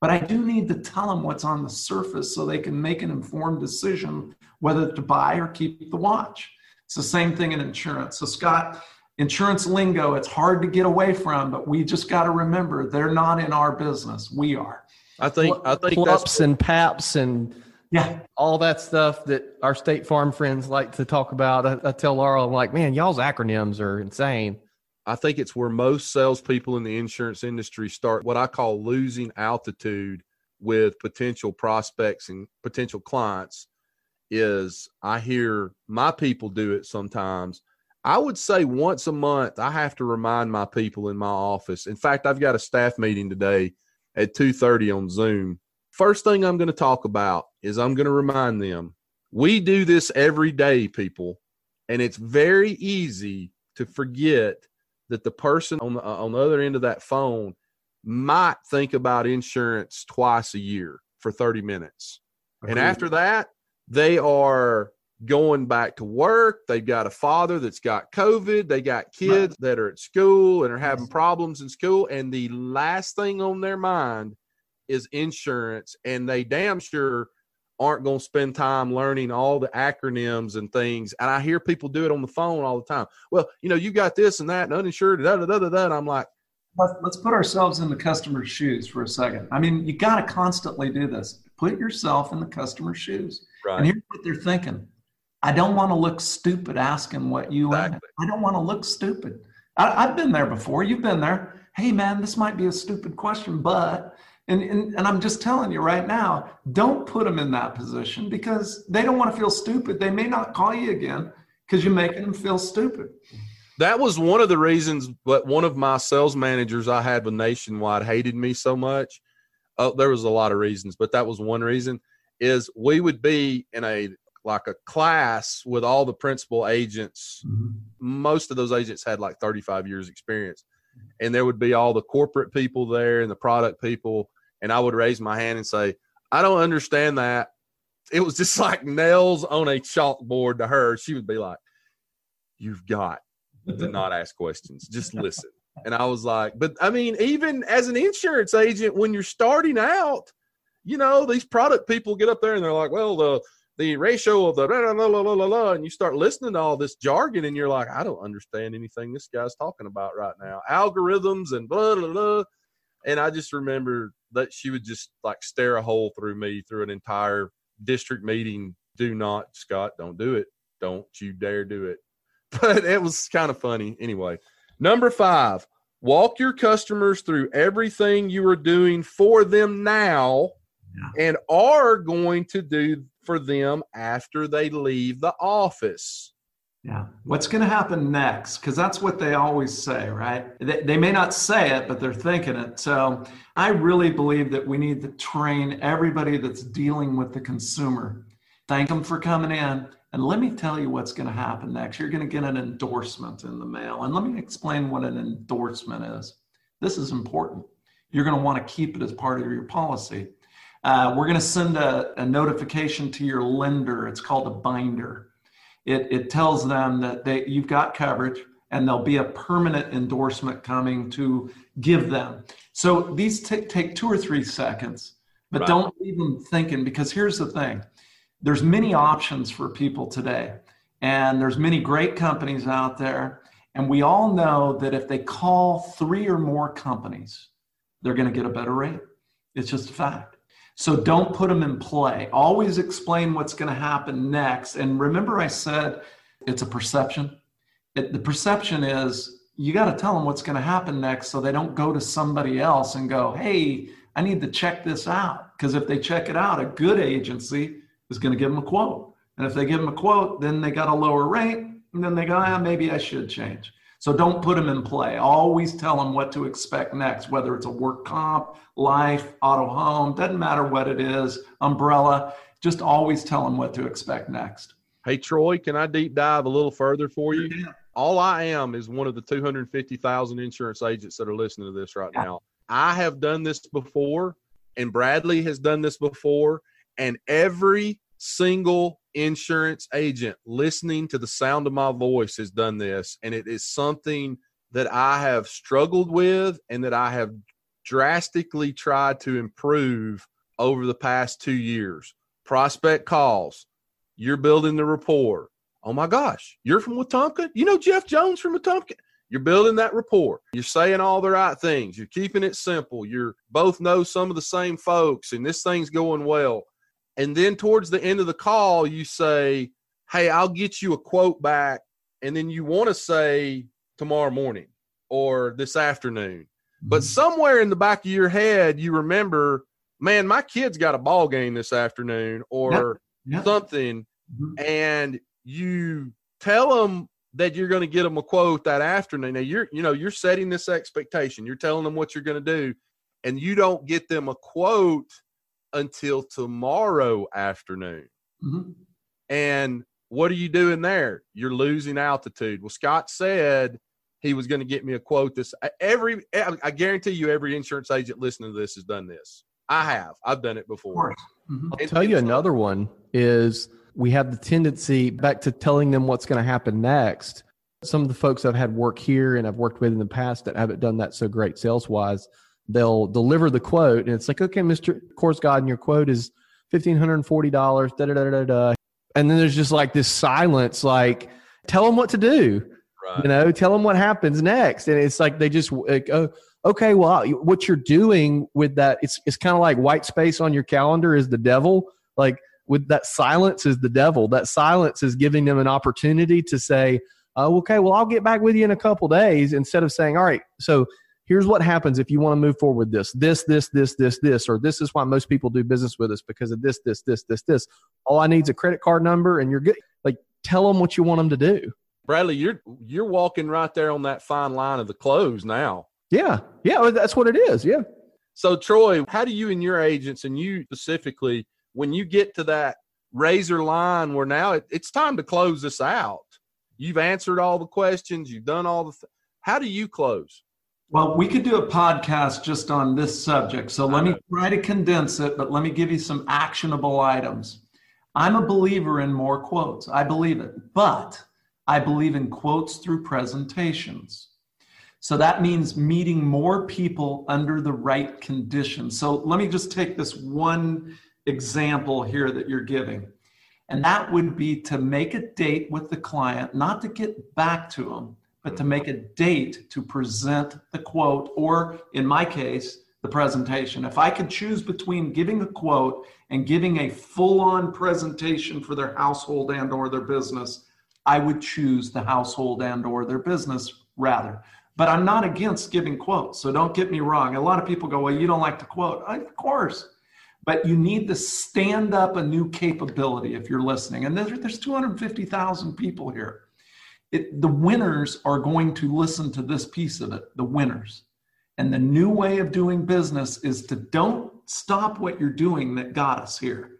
but I do need to tell them what's on the surface so they can make an informed decision whether to buy or keep the watch. It's the same thing in insurance. So, Scott, insurance lingo, it's hard to get away from, but we just got to remember they're not in our business. We are. I think, I think plups and paps and yeah, all that stuff that our State Farm friends like to talk about. I, I tell Laura, I'm like, man, y'all's acronyms are insane. I think it's where most salespeople in the insurance industry start what I call losing altitude with potential prospects and potential clients is I hear my people do it sometimes. I would say once a month I have to remind my people in my office. In fact, I've got a staff meeting today at 2:30 on Zoom. First thing I'm going to talk about is I'm going to remind them we do this every day, people, and it's very easy to forget that the person on the uh, on the other end of that phone might think about insurance twice a year for 30 minutes. Agreed. And after that, they are going back to work. They've got a father that's got COVID. They got kids right. that are at school and are having problems in school. And the last thing on their mind is insurance. And they damn sure aren't going to spend time learning all the acronyms and things. And I hear people do it on the phone all the time. Well, you know, you got this and that and uninsured, da da da da da. And I'm like, let's put ourselves in the customer's shoes for a second. I mean, you got to constantly do this. Put yourself in the customer's shoes. Right. And here's what they're thinking. I don't want to look stupid asking what you exactly. I don't want to look stupid. I, have been there before. You've been there. Hey, man, this might be a stupid question, but, and, and, and I'm just telling you right now, don't put them in that position because they don't want to feel stupid. They may not call you again because you're making them feel stupid. That was one of the reasons, but one of my sales managers I had with Nationwide hated me so much. Oh, there was a lot of reasons, but that was one reason. Is we would be in a like a class with all the principal agents. Mm-hmm. Most of those agents had like 35 years experience. And there would be all the corporate people there and the product people. And I would raise my hand and say, I don't understand that. It was just like nails on a chalkboard to her. She would be like, You've got to not ask questions, just listen. And I was like, But I mean, even as an insurance agent, when you're starting out, you know, these product people get up there and they're like, Well, the the ratio of the blah, blah, blah, blah, and you start listening to all this jargon and you're like, I don't understand anything this guy's talking about right now. Algorithms and blah blah blah. And I just remember that she would just like stare a hole through me through an entire district meeting. Do not, Scott, don't do it. Don't you dare do it. But it was kind of funny. Anyway, number five, walk your customers through everything you are doing for them now yeah. and are going to do for them after they leave the office. Yeah. What's going to happen next? Because that's what they always say, right? They, they, may not say it, but they're thinking it. So I really believe that we need to train everybody that's dealing with the consumer. Thank them for coming in. And let me tell you what's going to happen next. You're going to get an endorsement in the mail. And let me explain what an endorsement is. This is important. You're going to want to keep it as part of your policy. Uh, we're going to send a, a, notification to your lender. It's called a binder. It, it tells them that they, you've got coverage and there'll be a permanent endorsement coming to give them. So these t- take two or three seconds, but right. don't leave them thinking because here's the thing there's many options for people today and there's many great companies out there and we all know that if they call three or more companies they're going to get a better rate it's just a fact so don't put them in play. Always explain what's going to happen next. And remember, I said it's a perception. It, the perception is you got to tell them what's going to happen next so they don't go to somebody else and go, hey, I need to check this out. Because if they check it out, a good agency is going to give them a quote. And if they give them a quote, then they got a lower rate. And then they go, ah, maybe I should change. So don't put them in play. Always tell them what to expect next, whether it's a work comp, life, auto home, doesn't matter what it is, umbrella. Just always tell them what to expect next. Hey, Troy, can I deep dive a little further for you? Yeah. All I am is one of the 250,000 insurance agents that are listening to this right yeah. now. I have done this before, and Bradley has done this before, and every single insurance agent listening to the sound of my voice has done this. And it is something that I have struggled with and that I have drastically tried to improve over the past two years. Prospect calls, you're building the rapport. Oh my gosh, you're from Wetumpka? You know Jeff Jones from Wetumpka? You're building that rapport. You're saying all the right things. You're keeping it simple. You're both know some of the same folks, and this thing's going well. And then towards the end of the call, you say, Hey, I'll get you a quote back. And then you want to say tomorrow morning or this afternoon. Mm-hmm. But somewhere in the back of your head, you remember, man, my kid's got a ball game this afternoon or something. Mm-hmm. And you tell them that you're going to get them a quote that afternoon. Now you're, you know, you're setting this expectation. You're telling them what you're going to do, and you don't get them a quote until tomorrow afternoon. Mm-hmm. And what are you doing there? You're losing altitude. Well, Scott said he was going to get me a quote. This every I guarantee you, every insurance agent listening to this has done this. I have. I've done it before. Mm-hmm. I'll tell you another one is we have the tendency back to telling them what's going to happen next. Some of the folks I've had work here and I've worked with in the past that haven't done that so great sales wise they'll deliver the quote and it's like okay mr Korsgaden and your quote is $1,540, da da da da da. And then there's just like this silence, like, tell them what to do. Right. You know, tell them what happens next. And it's like they just, like, oh, okay, well, what you're doing with that, it's, it's kind of like white space on your calendar is the devil. Like, with that silence is the devil. That silence is giving them an opportunity to say, oh, okay, well, I'll get back with you in a couple days instead of saying, all right, so here's what happens if you want to move forward with this, this, this, this, this, this, or this is why most people do business with us because of this, this, this, this, this. All I need is a credit card number and you're good. Like, tell them what you want them to do. Bradley, you're you're walking right there on that fine line of the close now. Yeah, yeah, that's what it is. Yeah. So, Troy, how do you and your agents, and you specifically, when you get to that razor line where now it, it's time to close this out? You've answered all the questions. You've done all the. Th- how do you close? Well, we could do a podcast just on this subject. So let me try to condense it, but let me give you some actionable items. I'm a believer in more quotes. I believe it. But I believe in quotes through presentations. So that means meeting more people under the right conditions. So let me just take this one example here that you're giving. And that would be to make a date with the client, not to get back to them, but to make a date to present the quote, or in my case, the presentation. If I could choose between giving a quote and giving a full-on presentation for their household and or their business, I would choose the household and or their business rather. But I'm not against giving quotes. So don't get me wrong. A lot of people go, well, you don't like to quote. I, of course. But you need to stand up a new capability if you're listening. And there's, there's 250,000 people here. It, the winners are going to listen to this piece of it, the winners. And the new way of doing business is to don't stop what you're doing that got us here.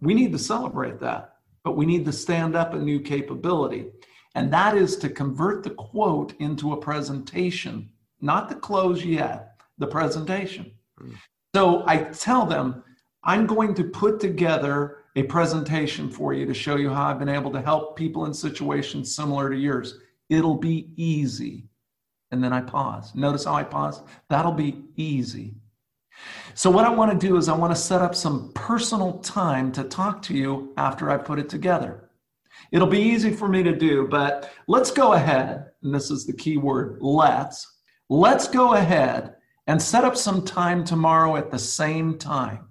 We need to celebrate that but we need to stand up a new capability. And that is to convert the quote into a presentation, not the close yet, the presentation. Mm. So I tell them, I'm going to put together a presentation for you to show you how I've been able to help people in situations similar to yours. It'll be easy. And then I pause. Notice how I pause? That'll be easy. So, what I want to do is, I want to set up some personal time to talk to you after I put it together. It'll be easy for me to do, but let's go ahead, and this is the key word let's. Let's go ahead and set up some time tomorrow at the same time.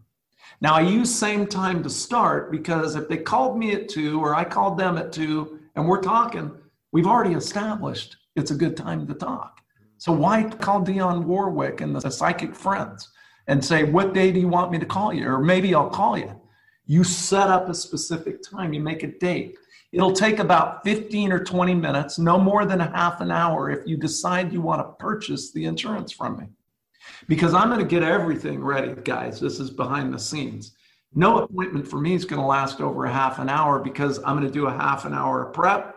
Now, I use same time to start because if they called me at two or I called them at two and we're talking, we've already established it's a good time to talk. So, why call Dionne Warwick and the Psychic Friends? and say, What day do you want me to call you? Or maybe I'll call you. You set up a specific time, you make a date. It'll take about 15 or 20 minutes, no more than a half an hour if you decide you want to purchase the insurance from me. Because I'm going to get everything ready, guys. This is behind the scenes. No appointment for me is going to last over a half an hour because I'm going to do a half an hour of prep.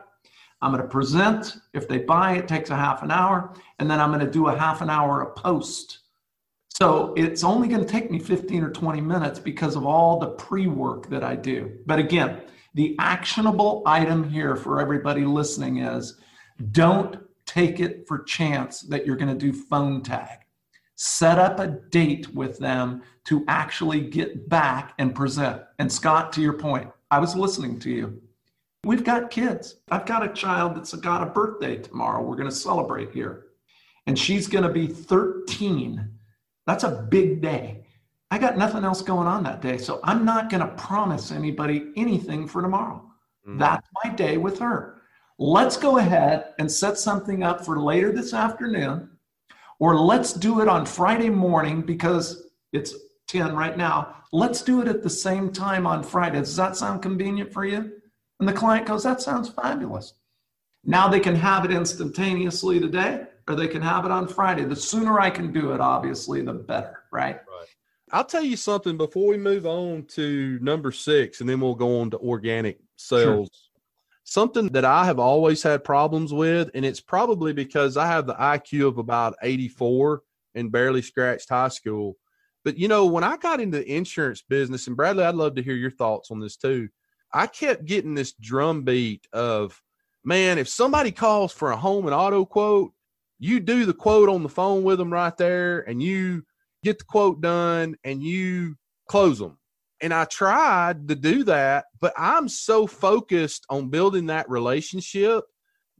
I'm going to present. If they buy, it takes a half an hour. And then I'm going to do a half an hour of post. So it's only going to take me 15 or 20 minutes because of all the pre work that I do. But again, the actionable item here for everybody listening is don't take it for chance that you're going to do phone tag. Set up a date with them to actually get back and present. And Scott, to your point, I was listening to you. We've got kids. I've got a child that's got a birthday tomorrow. We're going to celebrate here. And she's going to be 13 that's a big day. I got nothing else going on that day. So I'm not going to promise anybody anything for tomorrow. Mm-hmm. That's my day with her. Let's go ahead and set something up for later this afternoon, or let's do it on Friday morning because it's 10 right now. Let's do it at the same time on Friday. Does that sound convenient for you? And the client goes, That sounds fabulous. Now they can have it instantaneously today, or they can have it on Friday. The sooner I can do it, obviously, the better, right? Right. I'll tell you something before we move on to number six, and then we'll go on to organic sales. Something that I have always had problems with, and it's probably because I have the IQ of about 84 and barely scratched high school. But you know, when I got into the insurance business, and Bradley, I'd love to hear your thoughts on this too. I kept getting this drumbeat of, man, if somebody calls for a home and auto quote, you do the quote on the phone with them right there and you get the quote done and you close them. And I tried to do that, but I'm so focused on building that relationship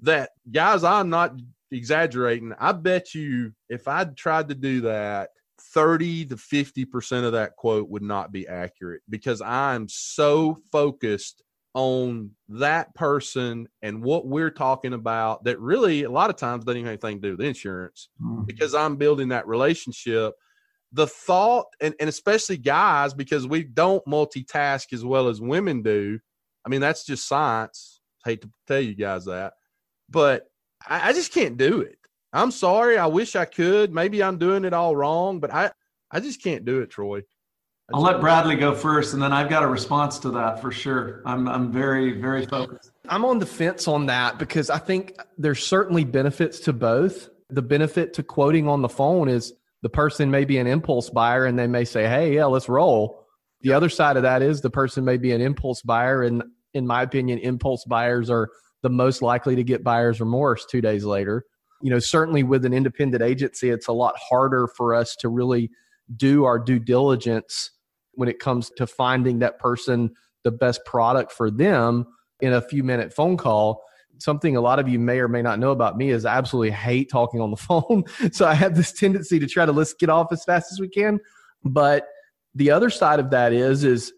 that, guys, I'm not exaggerating. I bet you if I'd tried to do that, 30 to 50% of that quote would not be accurate because I'm so focused on that person and what we're talking about that really a lot of times doesn't even have anything to do with insurance mm-hmm. because I'm building that relationship. The thought, and, and especially guys, because we don't multitask as well as women do. I mean, that's just science. I hate to tell you guys that, but I, I just can't do it. I'm sorry. I wish I could. Maybe I'm doing it all wrong, but I, I just can't do it, Troy. I'll let Bradley go first, and then I've got a response to that for sure. I'm I'm very very focused. I'm on the fence on that because I think there's certainly benefits to both. The benefit to quoting on the phone is the person may be an impulse buyer and they may say, "Hey, yeah, let's roll." The other side of that is the person may be an impulse buyer, and in my opinion, impulse buyers are the most likely to get buyer's remorse two days later. You know, certainly with an independent agency, it's a lot harder for us to really do our due diligence when it comes to finding that person the best product for them in a few minute phone call something a lot of you may or may not know about me is I absolutely hate talking on the phone. so I have this tendency to try to let's get off as fast as we can. But the other side of that is is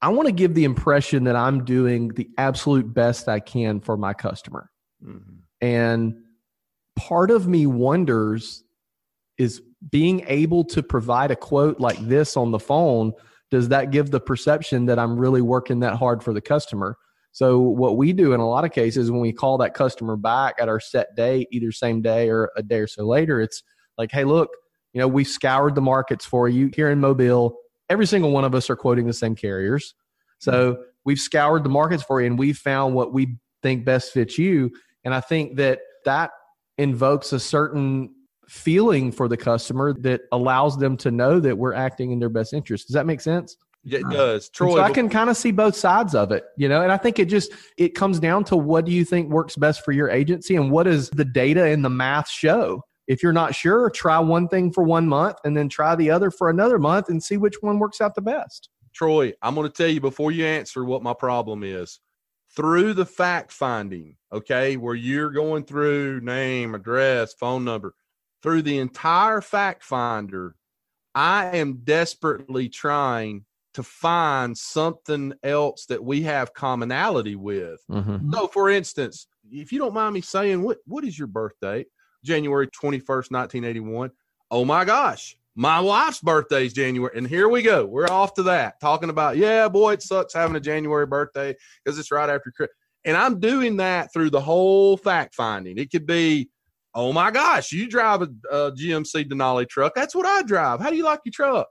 I want to give the impression that I'm doing the absolute best I can for my customer. Mm-hmm. And part of me wonders is being able to provide a quote like this on the phone does that give the perception that i'm really working that hard for the customer so what we do in a lot of cases when we call that customer back at our set date either same day or a day or so later it's like hey look you know we scoured the markets for you here in mobile every single one of us are quoting the same carriers so mm-hmm. we've scoured the markets for you and we've found what we think best fits you and i think that that invokes a certain feeling for the customer that allows them to know that we're acting in their best interest. Does that make sense? Yeah, it uh, does. Troy, so I can kind of see both sides of it, you know, and I think it just it comes down to what do you think works best for your agency and what does the data and the math show? If you're not sure, try one thing for one month and then try the other for another month and see which one works out the best. Troy, I'm going to tell you before you answer what my problem is. Through the fact finding, okay, where you're going through name, address, phone number, through the entire fact finder, I am desperately trying to find something else that we have commonality with. Mm-hmm. So, for instance, if you don't mind me saying, what what is your birthday? January 21st, 1981. Oh my gosh, my wife's birthday is January. And here we go. We're off to that, talking about, yeah, boy, it sucks having a January birthday because it's right after Christmas. And I'm doing that through the whole fact finding. It could be Oh my gosh, you drive a, a GMC Denali truck. That's what I drive. How do you like your truck?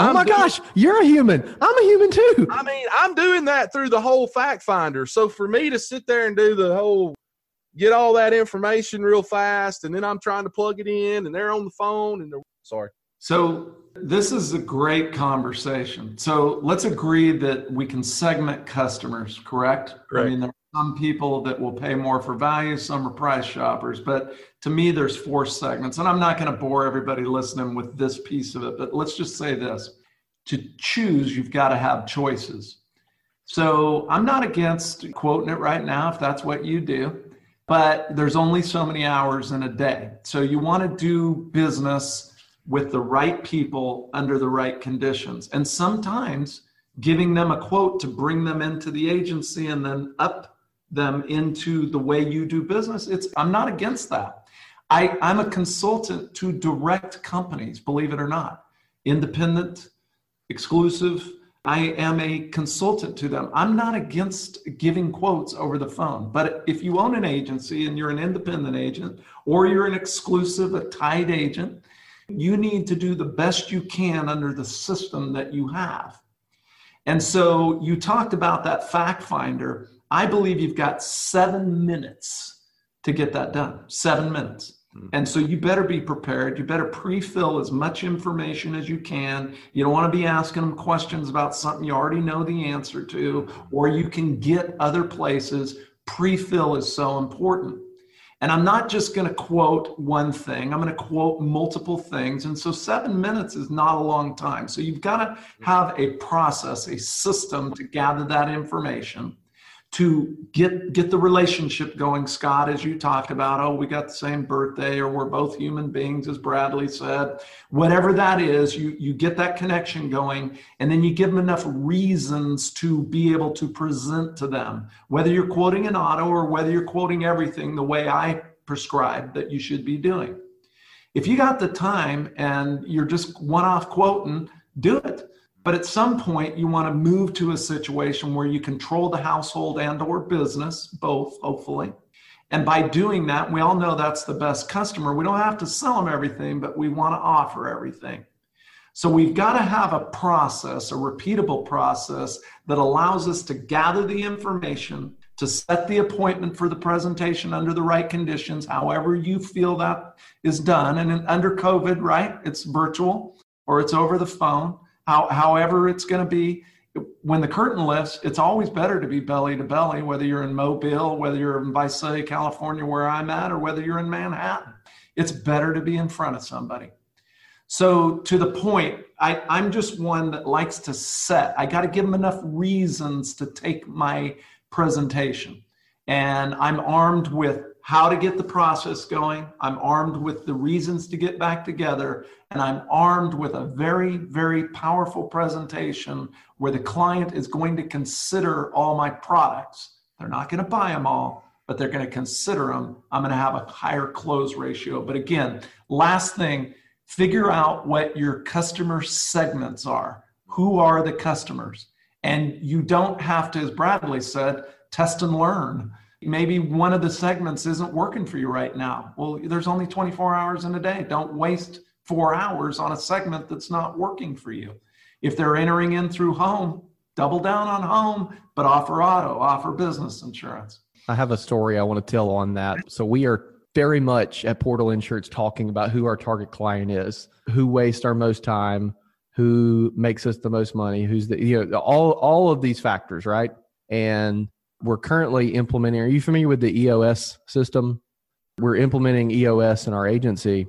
Oh I'm my doing, gosh, you're a human. I'm a human too. I mean, I'm doing that through the whole fact finder. So for me to sit there and do the whole get all that information real fast and then I'm trying to plug it in and they're on the phone and they're sorry. So this is a great conversation. So let's agree that we can segment customers, correct? Correct. I mean, some people that will pay more for value, some are price shoppers. But to me, there's four segments. And I'm not going to bore everybody listening with this piece of it, but let's just say this to choose, you've got to have choices. So I'm not against quoting it right now if that's what you do, but there's only so many hours in a day. So you want to do business with the right people under the right conditions. And sometimes giving them a quote to bring them into the agency and then up them into the way you do business. It's i'm not against that. I, i'm a consultant to direct companies believe it or not. Independent exclusive. I am a consultant to them. I'm not against giving quotes over the phone but if you own an agency and you're an independent agent or you're an exclusive a tied agent you need to do the best you can under the system that you have. And so you talked about that fact finder I believe you've got seven minutes to get that done. Seven minutes. Mm-hmm. And so you better be prepared. You better pre fill as much information as you can. You don't want to be asking them questions about something you already know the answer to, or you can get other places. Pre fill is so important. And I'm not just going to quote one thing, I'm going to quote multiple things. And so seven minutes is not a long time. So you've got to have a process, a system to gather that information to get get the relationship going scott as you talked about. Oh we got the same birthday or we're both human beings as bradley said. Whatever that is you you get that connection going and then you give them enough reasons to be able to present to them. Whether you're quoting an auto or whether you're quoting everything the way i prescribe that you should be doing. If you got the time and you're just one off quoting do it but at some point you want to move to a situation where you control the household and or business both hopefully. And by doing that we all know that's the best customer. We don't have to sell them everything but we want to offer everything. So we've got to have a process a repeatable process that allows us to gather the information to set the appointment for the presentation under the right conditions however you feel that is done. And under covid right it's virtual or it's over the phone how, however it's going to be when the curtain lifts, it's always better to be belly to belly, whether you're in Mobile, whether you're in Visalia, California, where I'm at, or whether you're in Manhattan. It's better to be in front of somebody. So, to the point, I, I'm just one that likes to set. I got to give them enough reasons to take my presentation. And I'm armed with how to get the process going. I'm armed with the reasons to get back together. And I'm armed with a very, very powerful presentation where the client is going to consider all my products. They're not going to buy them all, but they're going to consider them. I'm going to have a higher close ratio. But again, last thing, figure out what your customer segments are. Who are the customers? And you don't have to, as Bradley said, test and learn maybe one of the segments isn't working for you right now. Well, there's only 24 hours in a day. Don't waste four hours on a segment that's not working for you. If they're entering in through home, double down on home, but offer auto, offer business insurance. I have a story I want to tell on that. So we are very much at Portal Insurance talking about who our target client is, who wastes our most time, who makes us the most money, who's the you know all all of these factors, right? And we're currently implementing. Are you familiar with the EOS system? We're implementing EOS in our agency.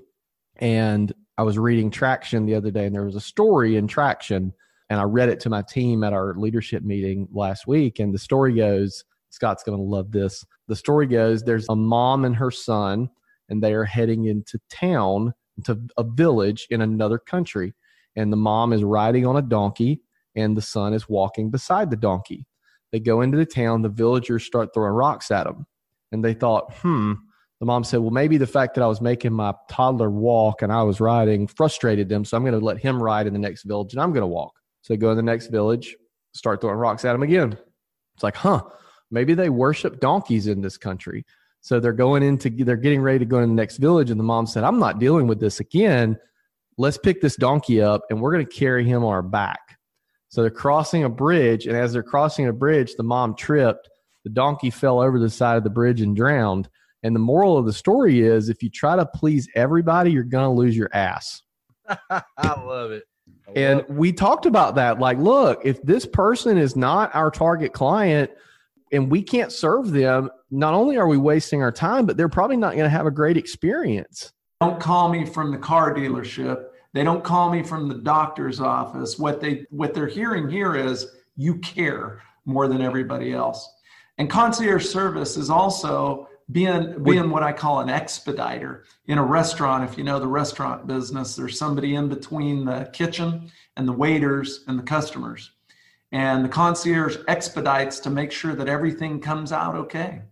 And I was reading Traction the other day, and there was a story in Traction, and I read it to my team at our leadership meeting last week. And the story goes Scott's going to love this. The story goes there's a mom and her son, and they are heading into town, into a village in another country. And the mom is riding on a donkey, and the son is walking beside the donkey they go into the town, the villagers start throwing rocks at them. And they thought, hmm. The mom said, well, maybe the fact that I was making my toddler walk and I was riding frustrated them. So I'm going to let him ride in the next village and I'm going to walk. So they go in the next village, start throwing rocks at him again. It's like, huh, maybe they worship donkeys in this country. So they're going into, they're getting ready to go in the next village. And the mom said, I'm not dealing with this again. Let's pick this donkey up and we're going to carry him on our back. So they're crossing a bridge, and as they're crossing a bridge, the mom tripped. The donkey fell over the side of the bridge and drowned. And the moral of the story is if you try to please everybody, you're going to lose your ass. I love it. I and love we talked about that. Like, look, if this person is not our target client and we can't serve them, not only are we wasting our time, but they're probably not going to have a great experience. Don't call me from the car dealership they don't call me from the doctor's office. What they what they're hearing here is you care more than everybody else. And concierge service is also being being what I call an expediter in a restaurant. If you know the restaurant business, there's somebody in between the kitchen and the waiters and the customers. And the concierge expedites to make sure that everything comes out okay.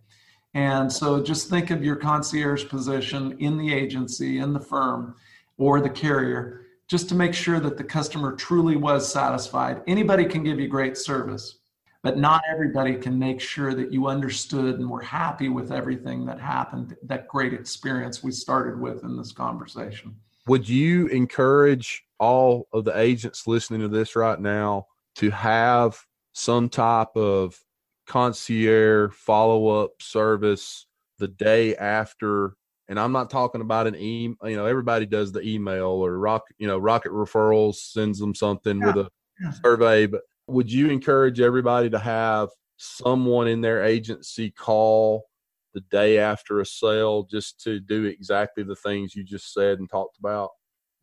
And so just think of your concierge position in the agency, in the firm, or the carrier just to make sure that the customer truly was satisfied. Anybody can give you great service, but not everybody can make sure that you understood and were happy with everything that happened, that great experience we started with in this conversation. Would you encourage all of the agents listening to this right now to have some type of concierge follow up service the day after and I'm not talking about an email. You know, everybody does the email or rock. You know, Rocket Referrals sends them something yeah. with a yeah. survey. But would you encourage everybody to have someone in their agency call the day after a sale just to do exactly the things you just said and talked about?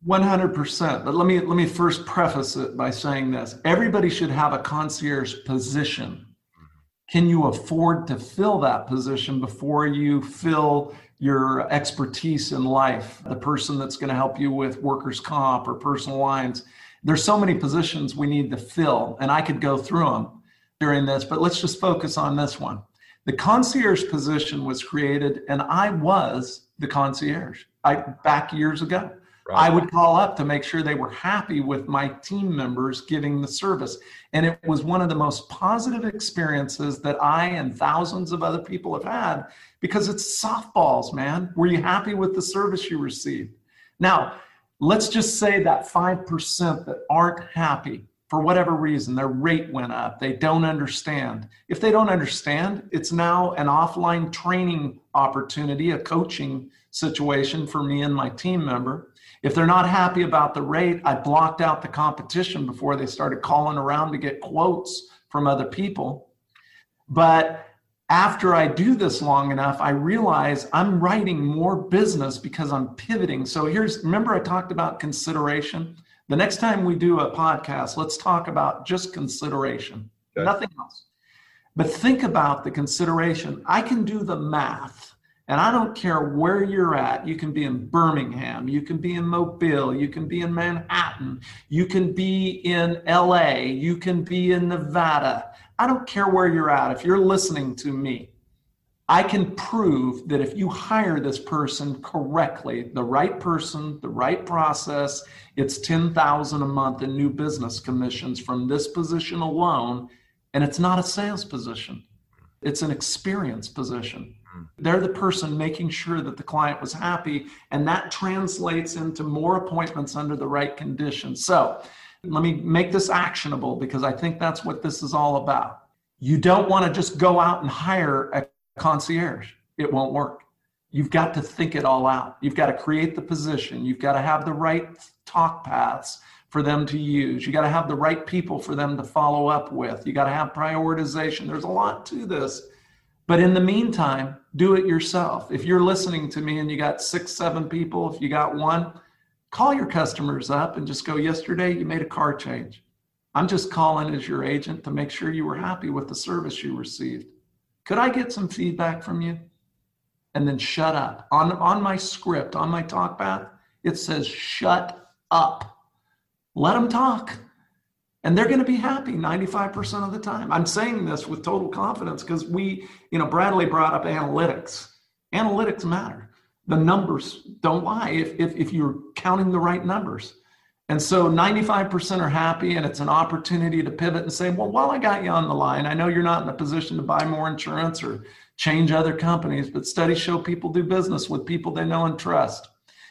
100%. But let me let me first preface it by saying this. Everybody should have a concierge position. Mm-hmm. Can you afford to fill that position before you fill your expertise in life? The person that's going to help you with workers comp or personal lines. There's so many positions we need to fill and I could go through them during this, but let's just focus on this one. The concierge position was created and I was the concierge. I back years ago. Right. I would call up to make sure they were happy with my team members giving the service. And it was one of the most positive experiences that I and thousands of other people have had because it's softballs, man. Were you happy with the service you received? Now, let's just say that 5% that aren't happy for whatever reason, their rate went up. They don't understand. If they don't understand, it's now an offline training opportunity, a coaching situation for me and my team member. If they're not happy about the rate, I blocked out the competition before they started calling around to get quotes from other people. But after I do this long enough, I realize I'm writing more business because I'm pivoting. So here's remember, I talked about consideration. The next time we do a podcast, let's talk about just consideration, okay. nothing else. But think about the consideration. I can do the math and I don't care where you're at. You can be in Birmingham, you can be in Mobile, you can be in Manhattan, you can be in LA, you can be in Nevada. I don't care where you're at. If you're listening to me, I can prove that if you hire this person correctly, the right person, the right process, it's 10,000 a month in new business commissions from this position alone, and it's not a sales position. It's an experience position. Hmm. They're the person making sure that the client was happy, and that translates into more appointments under the right conditions. So, let me make this actionable because I think that's what this is all about. You don't want to just go out and hire a concierge, it won't work. You've got to think it all out. You've got to create the position. You've got to have the right talk paths for them to use. You got to have the right people for them to follow up with. You got to have prioritization. There's a lot to this. But in the meantime, do it yourself. If you're listening to me and you got six, seven people, if you got one, call your customers up and just go, Yesterday, you made a car change. I'm just calling as your agent to make sure you were happy with the service you received. Could I get some feedback from you? And then shut up. On, on my script, on my talk path, it says, Shut up. Let them talk and they're going to be happy 95% of the time. I'm saying this with total confidence because we, you know, Bradley brought up analytics. Analytics matter. The numbers don't lie if, if, if you're counting the right numbers. And so 95% are happy, and it's an opportunity to pivot and say, well, while I got you on the line, I know you're not in a position to buy more insurance or change other companies, but studies show people do business with people they know and trust.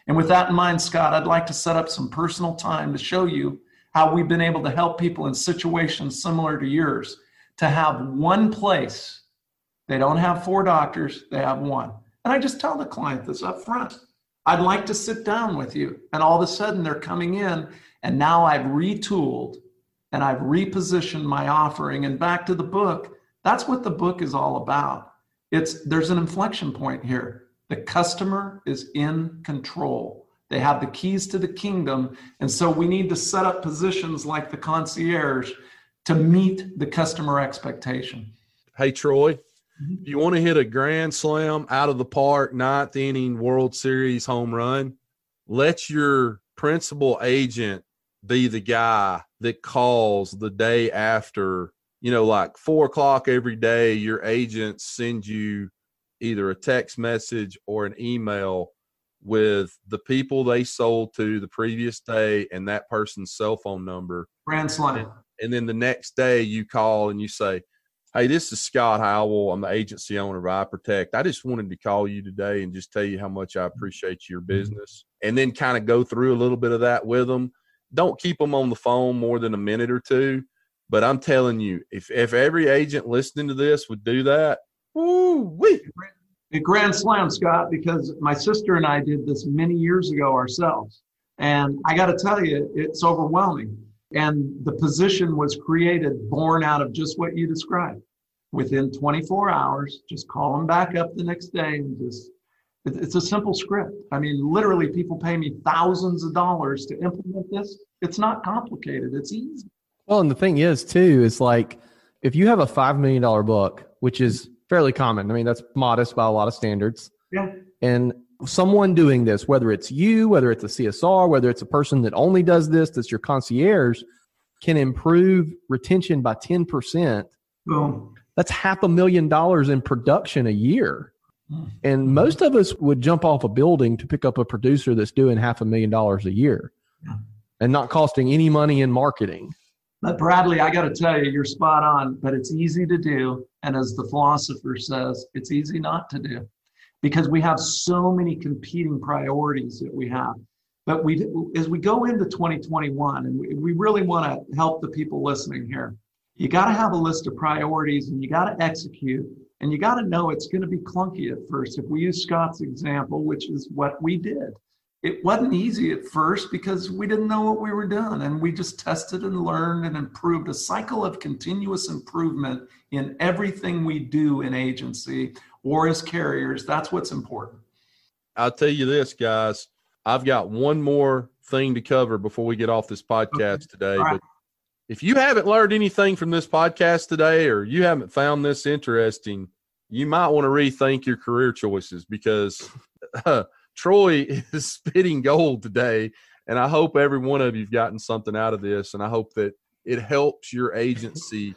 And with that in mind, Scott, I'd like to set up some personal time to show you how we've been able to help people in situations similar to yours to have one place. They don't have four doctors, they have one. And I just tell the client this up front. I'd like to sit down with you. And all of a sudden they're coming in, and now I've retooled and I've repositioned my offering. And back to the book, that's what the book is all about. It's there's an inflection point here. The customer is in control. They have the keys to the kingdom. And so we need to set up positions like the concierge to meet the customer expectation. Hey, Troy, mm-hmm. if you want to hit a grand slam out of the park, ninth inning World Series home run, let your principal agent be the guy that calls the day after, you know, like four o'clock every day, your agent sends you either a text message or an email with the people they sold to the previous day and that person's cell phone number. Grand slam. And, and then the next day you call and you say, Hey, this is Scott Howell. I'm the agency owner of iProtect. I just wanted to call you today and just tell you how much I mm-hmm. appreciate your mm-hmm. business. And then kind of go through a little bit of that with them. Don't keep them on the phone more than a minute or two. But I'm telling you, if if every agent listening to this would do that, woo wee a grand slam, Scott, because my sister and I did this many years ago ourselves. And I got to tell you, it's overwhelming. And the position was created born out of just what you described. within 24 hours, just call them back up the next day and just, it's a simple script. I mean, literally, people pay me thousands of dollars to implement this. It's not complicated, it's easy. Well, and the thing is, too, is like if you have a $5 million book, which is fairly common, I mean, that's modest by a lot of standards. Yeah. And someone doing this, whether it's you, whether it's a CSR, whether it's a person that only does this, that's your concierge, can improve retention by 10%. Boom. That's half a million dollars in production a year. Hmm. And most of us would jump off a building to pick up a producer that's doing half a million dollars a year and not costing any money in marketing. But Bradley, I got to tell you, you're spot on, but it's easy to do. And as the philosopher says, it's easy not to do because we have so many competing priorities that we have. But we, as we go into 2021, and we, we really want to help the people listening here, you got to have a list of priorities and you got to execute. And you got to know it's going to be clunky at first. If we use Scott's example, which is what we did, it wasn't easy at first because we didn't know what we were doing and we just tested and learned and improved a cycle of continuous improvement in everything we do in agency or as carriers that's what's important I'll tell you this, guys. I've got one more thing to cover before we get off this podcast today. All right. But if you haven't learned anything from this podcast today, or you haven't found this interesting, you might want to rethink your career choices because uh, Troy is spitting gold today. And I hope every one of you've gotten something out of this. And I hope that it helps your agency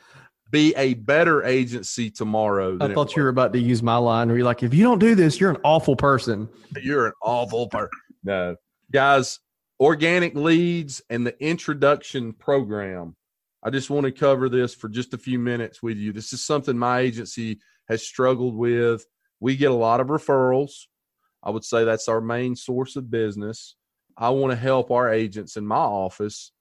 be a better agency tomorrow. I thought you were about to use my line where you're like, if you don't do this, you're an awful person. You're an awful person. No, guys, organic leads and the introduction program. I just want to cover this for just a few minutes with you. This is something my agency has struggled with. We get a lot of referrals. I would say that's our main source of business. I want to help our agents in my office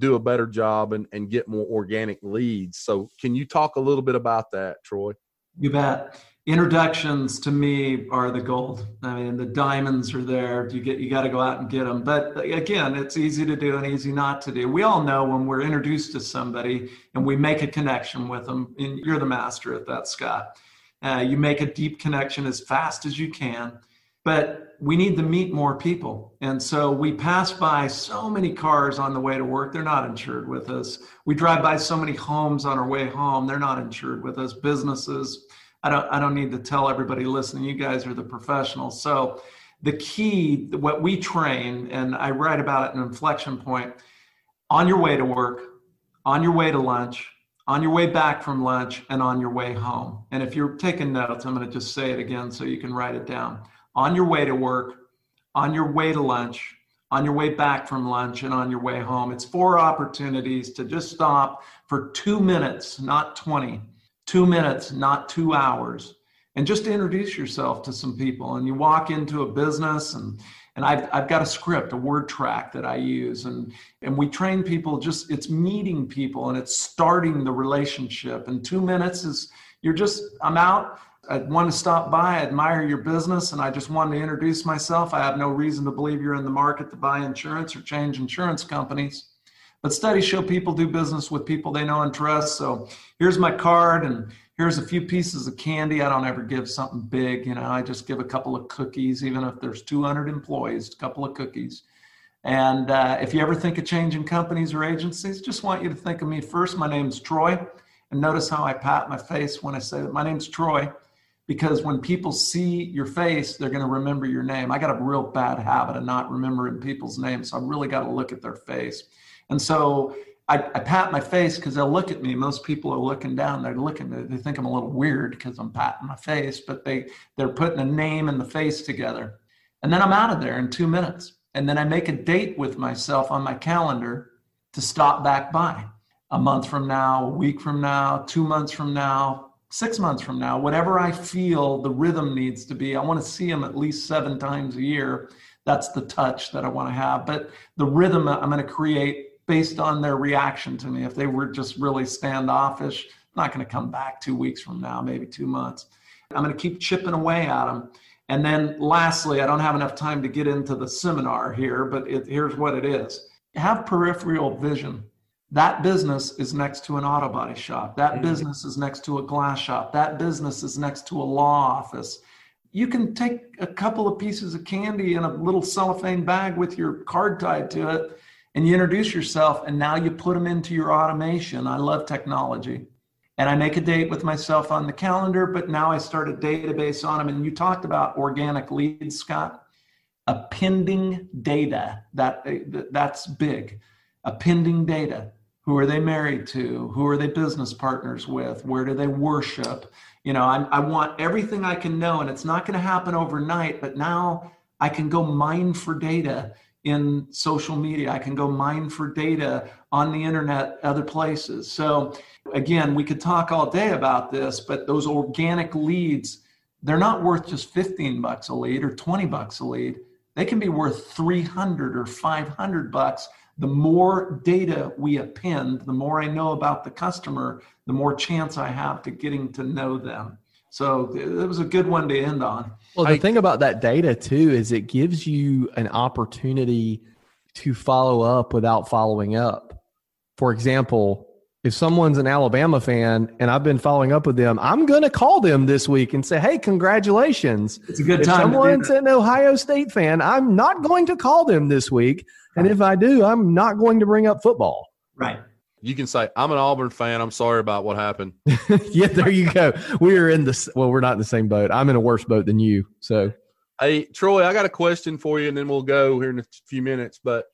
do a better job and, and get more organic leads. So, can you talk a little bit about that, Troy? you bet. Introductions to me are the gold. I mean the diamonds are there. You get you got to go out and get them but again it's easy to do and easy not to do. We all know when we're introduced to somebody and we make a connection with them and you're the master at that scott. Uh, you make a deep connection as fast as you can but we need to meet more people. And so we pass by so many cars on the way to work. They're not insured with us. We drive by so many homes on our way home. They're not insured with us. Businesses. I don't, I don't need to tell everybody listening. You guys are the professionals. So the key, what we train, and I write about it in inflection point on your way to work, on your way to lunch, on your way back from lunch, and on your way home. And if you're taking notes, I'm going to just say it again so you can write it down on your way to work, on your way to lunch, on your way back from lunch, and on your way home. It's four opportunities to just stop for two minutes, not 20, two minutes, not two hours, and just introduce yourself to some people. And you walk into a business and and I've, I've got a script, a word track that I use, and and we train people. Just it's meeting people and it's starting the relationship. And two minutes is you're just I'm out. I want to stop by, I admire your business, and I just wanted to introduce myself. I have no reason to believe you're in the market to buy insurance or change insurance companies. But studies show people do business with people they know and trust. So here's my card, and here's a few pieces of candy. I don't ever give something big, you know, I just give a couple of cookies, even if there's 200 employees, a couple of cookies. And uh, if you ever think of changing companies or agencies, just want you to think of me first. My name's Troy. And notice how I pat my face when I say that my name's Troy because when people see your face, they're going to remember your name. I got a real bad habit of not remembering people's names. So I've really got to look at their face. And so I, I pat my face because they'll look at me. Most people are looking down. They're looking, they think I'm a little weird because I'm patting my face, but they, they're putting a name and the face together. And then I'm out of there in two minutes. And then I make a date with myself on my calendar to stop back by a month from now, a week from now, two months from now, six months from now, whatever I feel the rhythm needs to be, I want to see them at least seven times a year. That's the touch that I want to have. But the rhythm I'm going to create based on their reaction to me. If they were just really standoffish, I'm not going to come back two weeks from now, maybe two months. I'm going to keep chipping away at them. And then lastly, I don't have enough time to get into the seminar here, but it, here's what it is have peripheral vision that business is next to an auto body shop. That mm-hmm. business is next to a glass shop. That business is next to a law office. You can take a couple of pieces of candy in a little cellophane bag with your card tied to it, and you introduce yourself, and now you put them into your automation. I love technology. And I make a date with myself on the calendar, but now I start a database on them. And you talked about organic leads, Scott. Appending data, that, that's big. Appending data who are they married to? Who are they business partners with? Where do they worship? You know I, I want everything i can know and it's not going to happen overnight but now i can go mine for data in social media. I can go mine for data on the internet other places. So again we could talk all day about this but those organic leads they're not worth just 15 bucks a lead or 20 bucks a lead. They can be worth 300 or 500 bucks the more data we append, the more I know about the customer, the more chance I have to getting to know them. So it was a good one to end on. Well, the I, thing about that data too is it gives you an opportunity to follow up without following up. For example, if someone's an Alabama fan and I've been following up with them, I'm going to call them this week and say, "Hey, congratulations!" It's a good time. if time. Someone's an Ohio State fan. I'm not going to call them this week. And if I do, I'm not going to bring up football. Right. You can say, I'm an Auburn fan. I'm sorry about what happened. yeah, there you go. We are in the, well, we're not in the same boat. I'm in a worse boat than you. So, hey, Troy, I got a question for you and then we'll go here in a few minutes. But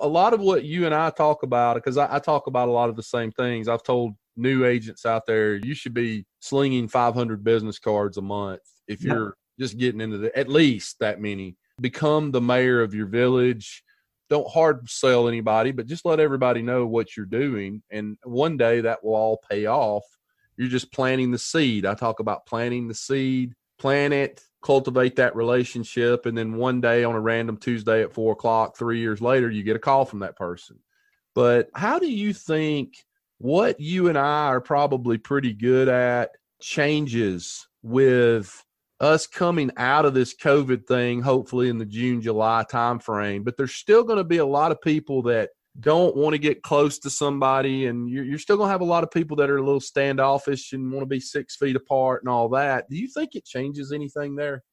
a lot of what you and I talk about, because I, I talk about a lot of the same things. I've told new agents out there, you should be slinging 500 business cards a month if you're just getting into the, at least that many. Become the mayor of your village don't hard sell anybody, but just let everybody know what you're doing. And one day that will all pay off. You're just planting the seed. I talk about planting the seed, plant it, cultivate that relationship. And then one day on a random Tuesday at four o'clock, three years later, you get a call from that person. But how do you think what you and I are probably pretty good at changes with us coming out of this COVID thing, hopefully in the June, July timeframe, but there's still going to be a lot of people that don't want to get close to somebody, and you're, you're still going to have a lot of people that are a little standoffish and want to be six feet apart and all that. Do you think it changes anything there?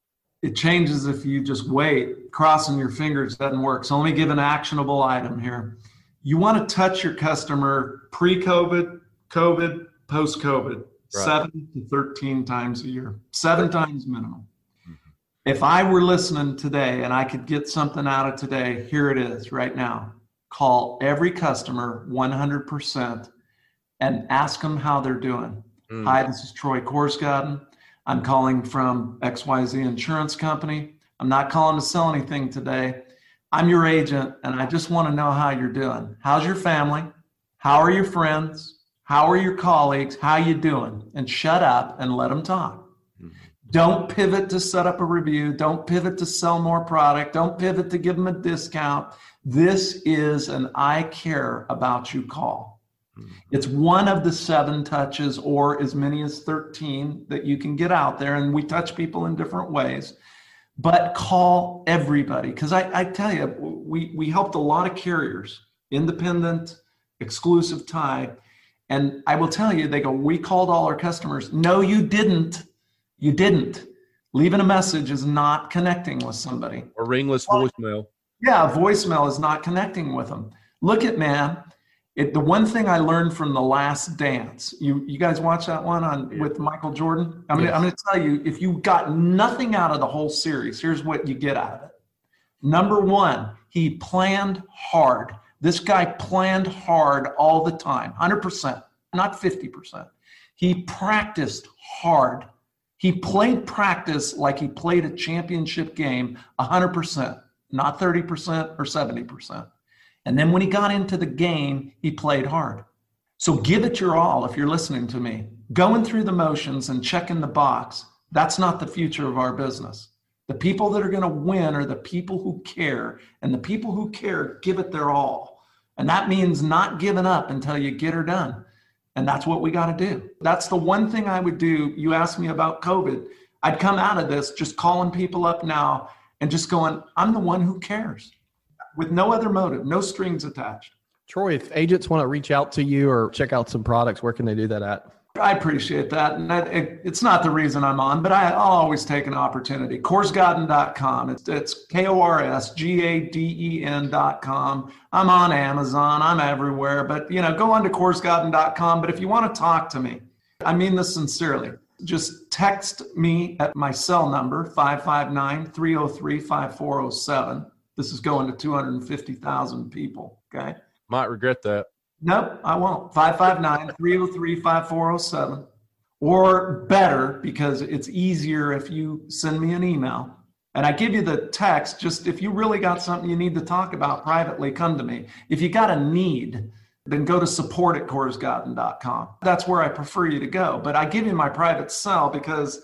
It changes if you just wait. Crossing your fingers doesn't work. So let me give an actionable item here. You want to touch your customer pre COVID, COVID, post COVID right. seven to 13 times a year, seven times minimum. Mm-hmm. If I were listening today and I could get something out of today, here it is right now. Call every customer 100% and ask them how they're doing. Mm. Hi, this is Troy Korsgaden. I'm calling from XYZ Insurance Company. I'm not calling to sell anything today. I'm your agent and I just want to know how you're doing. How's your family? How are your friends? How are your colleagues? How you doing? And shut up and let them talk. Mm-hmm. Don't pivot to set up a review. Don't pivot to sell more product. Don't pivot to give them a discount. This is an I care about you call. Mm-hmm. It's one of the seven touches, or as many as 13 that you can get out there. And we touch people in different ways. But call everybody. Because I, I tell you, we, we helped a lot of carriers, independent, exclusive tie and I will tell you, they go, We called all our customers. No, you didn't. You didn't. Leaving a message is not connecting with somebody. Or ringless voicemail. Yeah, voicemail is not connecting with them. Look at man. It, the one thing I learned from the last dance, you you guys watch that one on yeah. with Michael Jordan? I'm yes. gonna, I'm gonna tell you, if you got nothing out of the whole series, here's what you get out of it. Number one, he planned hard. This guy planned hard all the time, 100%, not 50%. He practiced hard. He played practice like he played a championship game 100%, not 30% or 70%. And then when he got into the game, he played hard. So give it your all if you're listening to me. Going through the motions and checking the box, that's not the future of our business. The people that are going to win are the people who care, and the people who care give it their all. And that means not giving up until you get her done. And that's what we got to do. That's the one thing I would do. You asked me about COVID. I'd come out of this just calling people up now and just going, I'm the one who cares with no other motive, no strings attached. Troy, if agents want to reach out to you or check out some products, where can they do that at? I appreciate that. And that, it, it's not the reason I'm on, but I, will always take an opportunity. KorsGaden.com. It's, it's K O R S G A D E N.com. I'm on Amazon. I'm everywhere. But, you know, go on to KorsGaden.com. But if you want to talk to me, I mean this sincerely. Just text me at my cell number, 559 303 5407. This is going to 250,000 people. Okay. Might regret that. Nope, I won't. 559 303 5407. Or better, because it's easier if you send me an email and I give you the text. Just if you really got something you need to talk about privately, come to me. If you got a need, then go to support at korsgaden.com. That's where I prefer you to go. But I give you my private cell because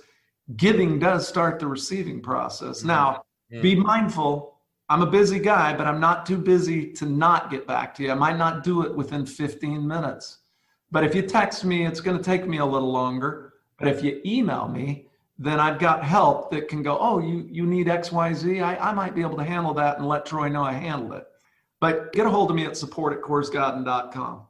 giving does start the receiving process. Mm-hmm. Now, be mindful. I'm a busy guy, but I'm not too busy to not get back to you. I might not do it within 15 minutes. But if you text me, it's going to take me a little longer. But if you email me, then I've got help that can go, oh, you, you need XYZ. I, I might be able to handle that and let Troy know I handled it. But get a hold of me at support at korsgaden.com.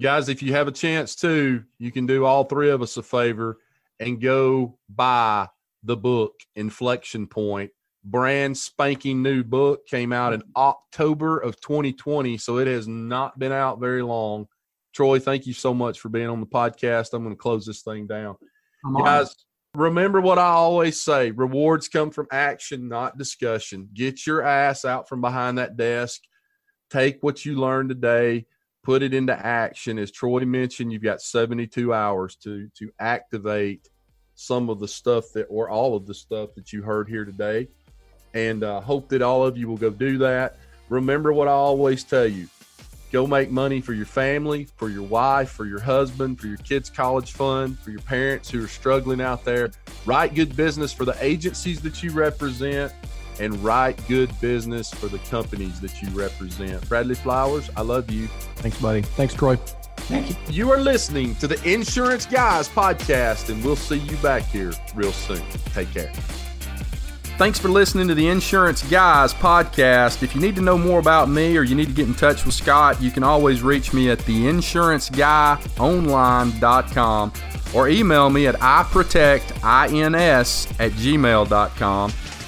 Guys, if you have a chance to, you can do all three of us a favor and go buy the book Inflection Point. Brand spanking new book came out in October of 2020, so it has not been out very long. Troy, thank you so much for being on the podcast. I'm going to close this thing down. Guys, remember what I always say rewards come from action, not discussion. Get your ass out from behind that desk take what you learned today, put it into action. As Troy mentioned, you've got 72 hours to to activate some of the stuff that or all of the stuff that you heard here today. And uh, hope that all of you will go do that. Remember what I always tell you go make money for your family, for your wife, for your husband, for your kids' college fund, for your parents who are struggling out there. Write good business for the agencies that you represent and write good business for the companies that you represent. Bradley Flowers, I love you. Thanks, buddy. Thanks, Troy. Thank you. You are listening to the Insurance Guys podcast, and we'll see you back here real soon. Take care. Thanks for listening to the Insurance Guys podcast. If you need to know more about me or you need to get in touch with Scott, you can always reach me at theinsuranceguyonline.com or email me at iprotectins at gmail.com.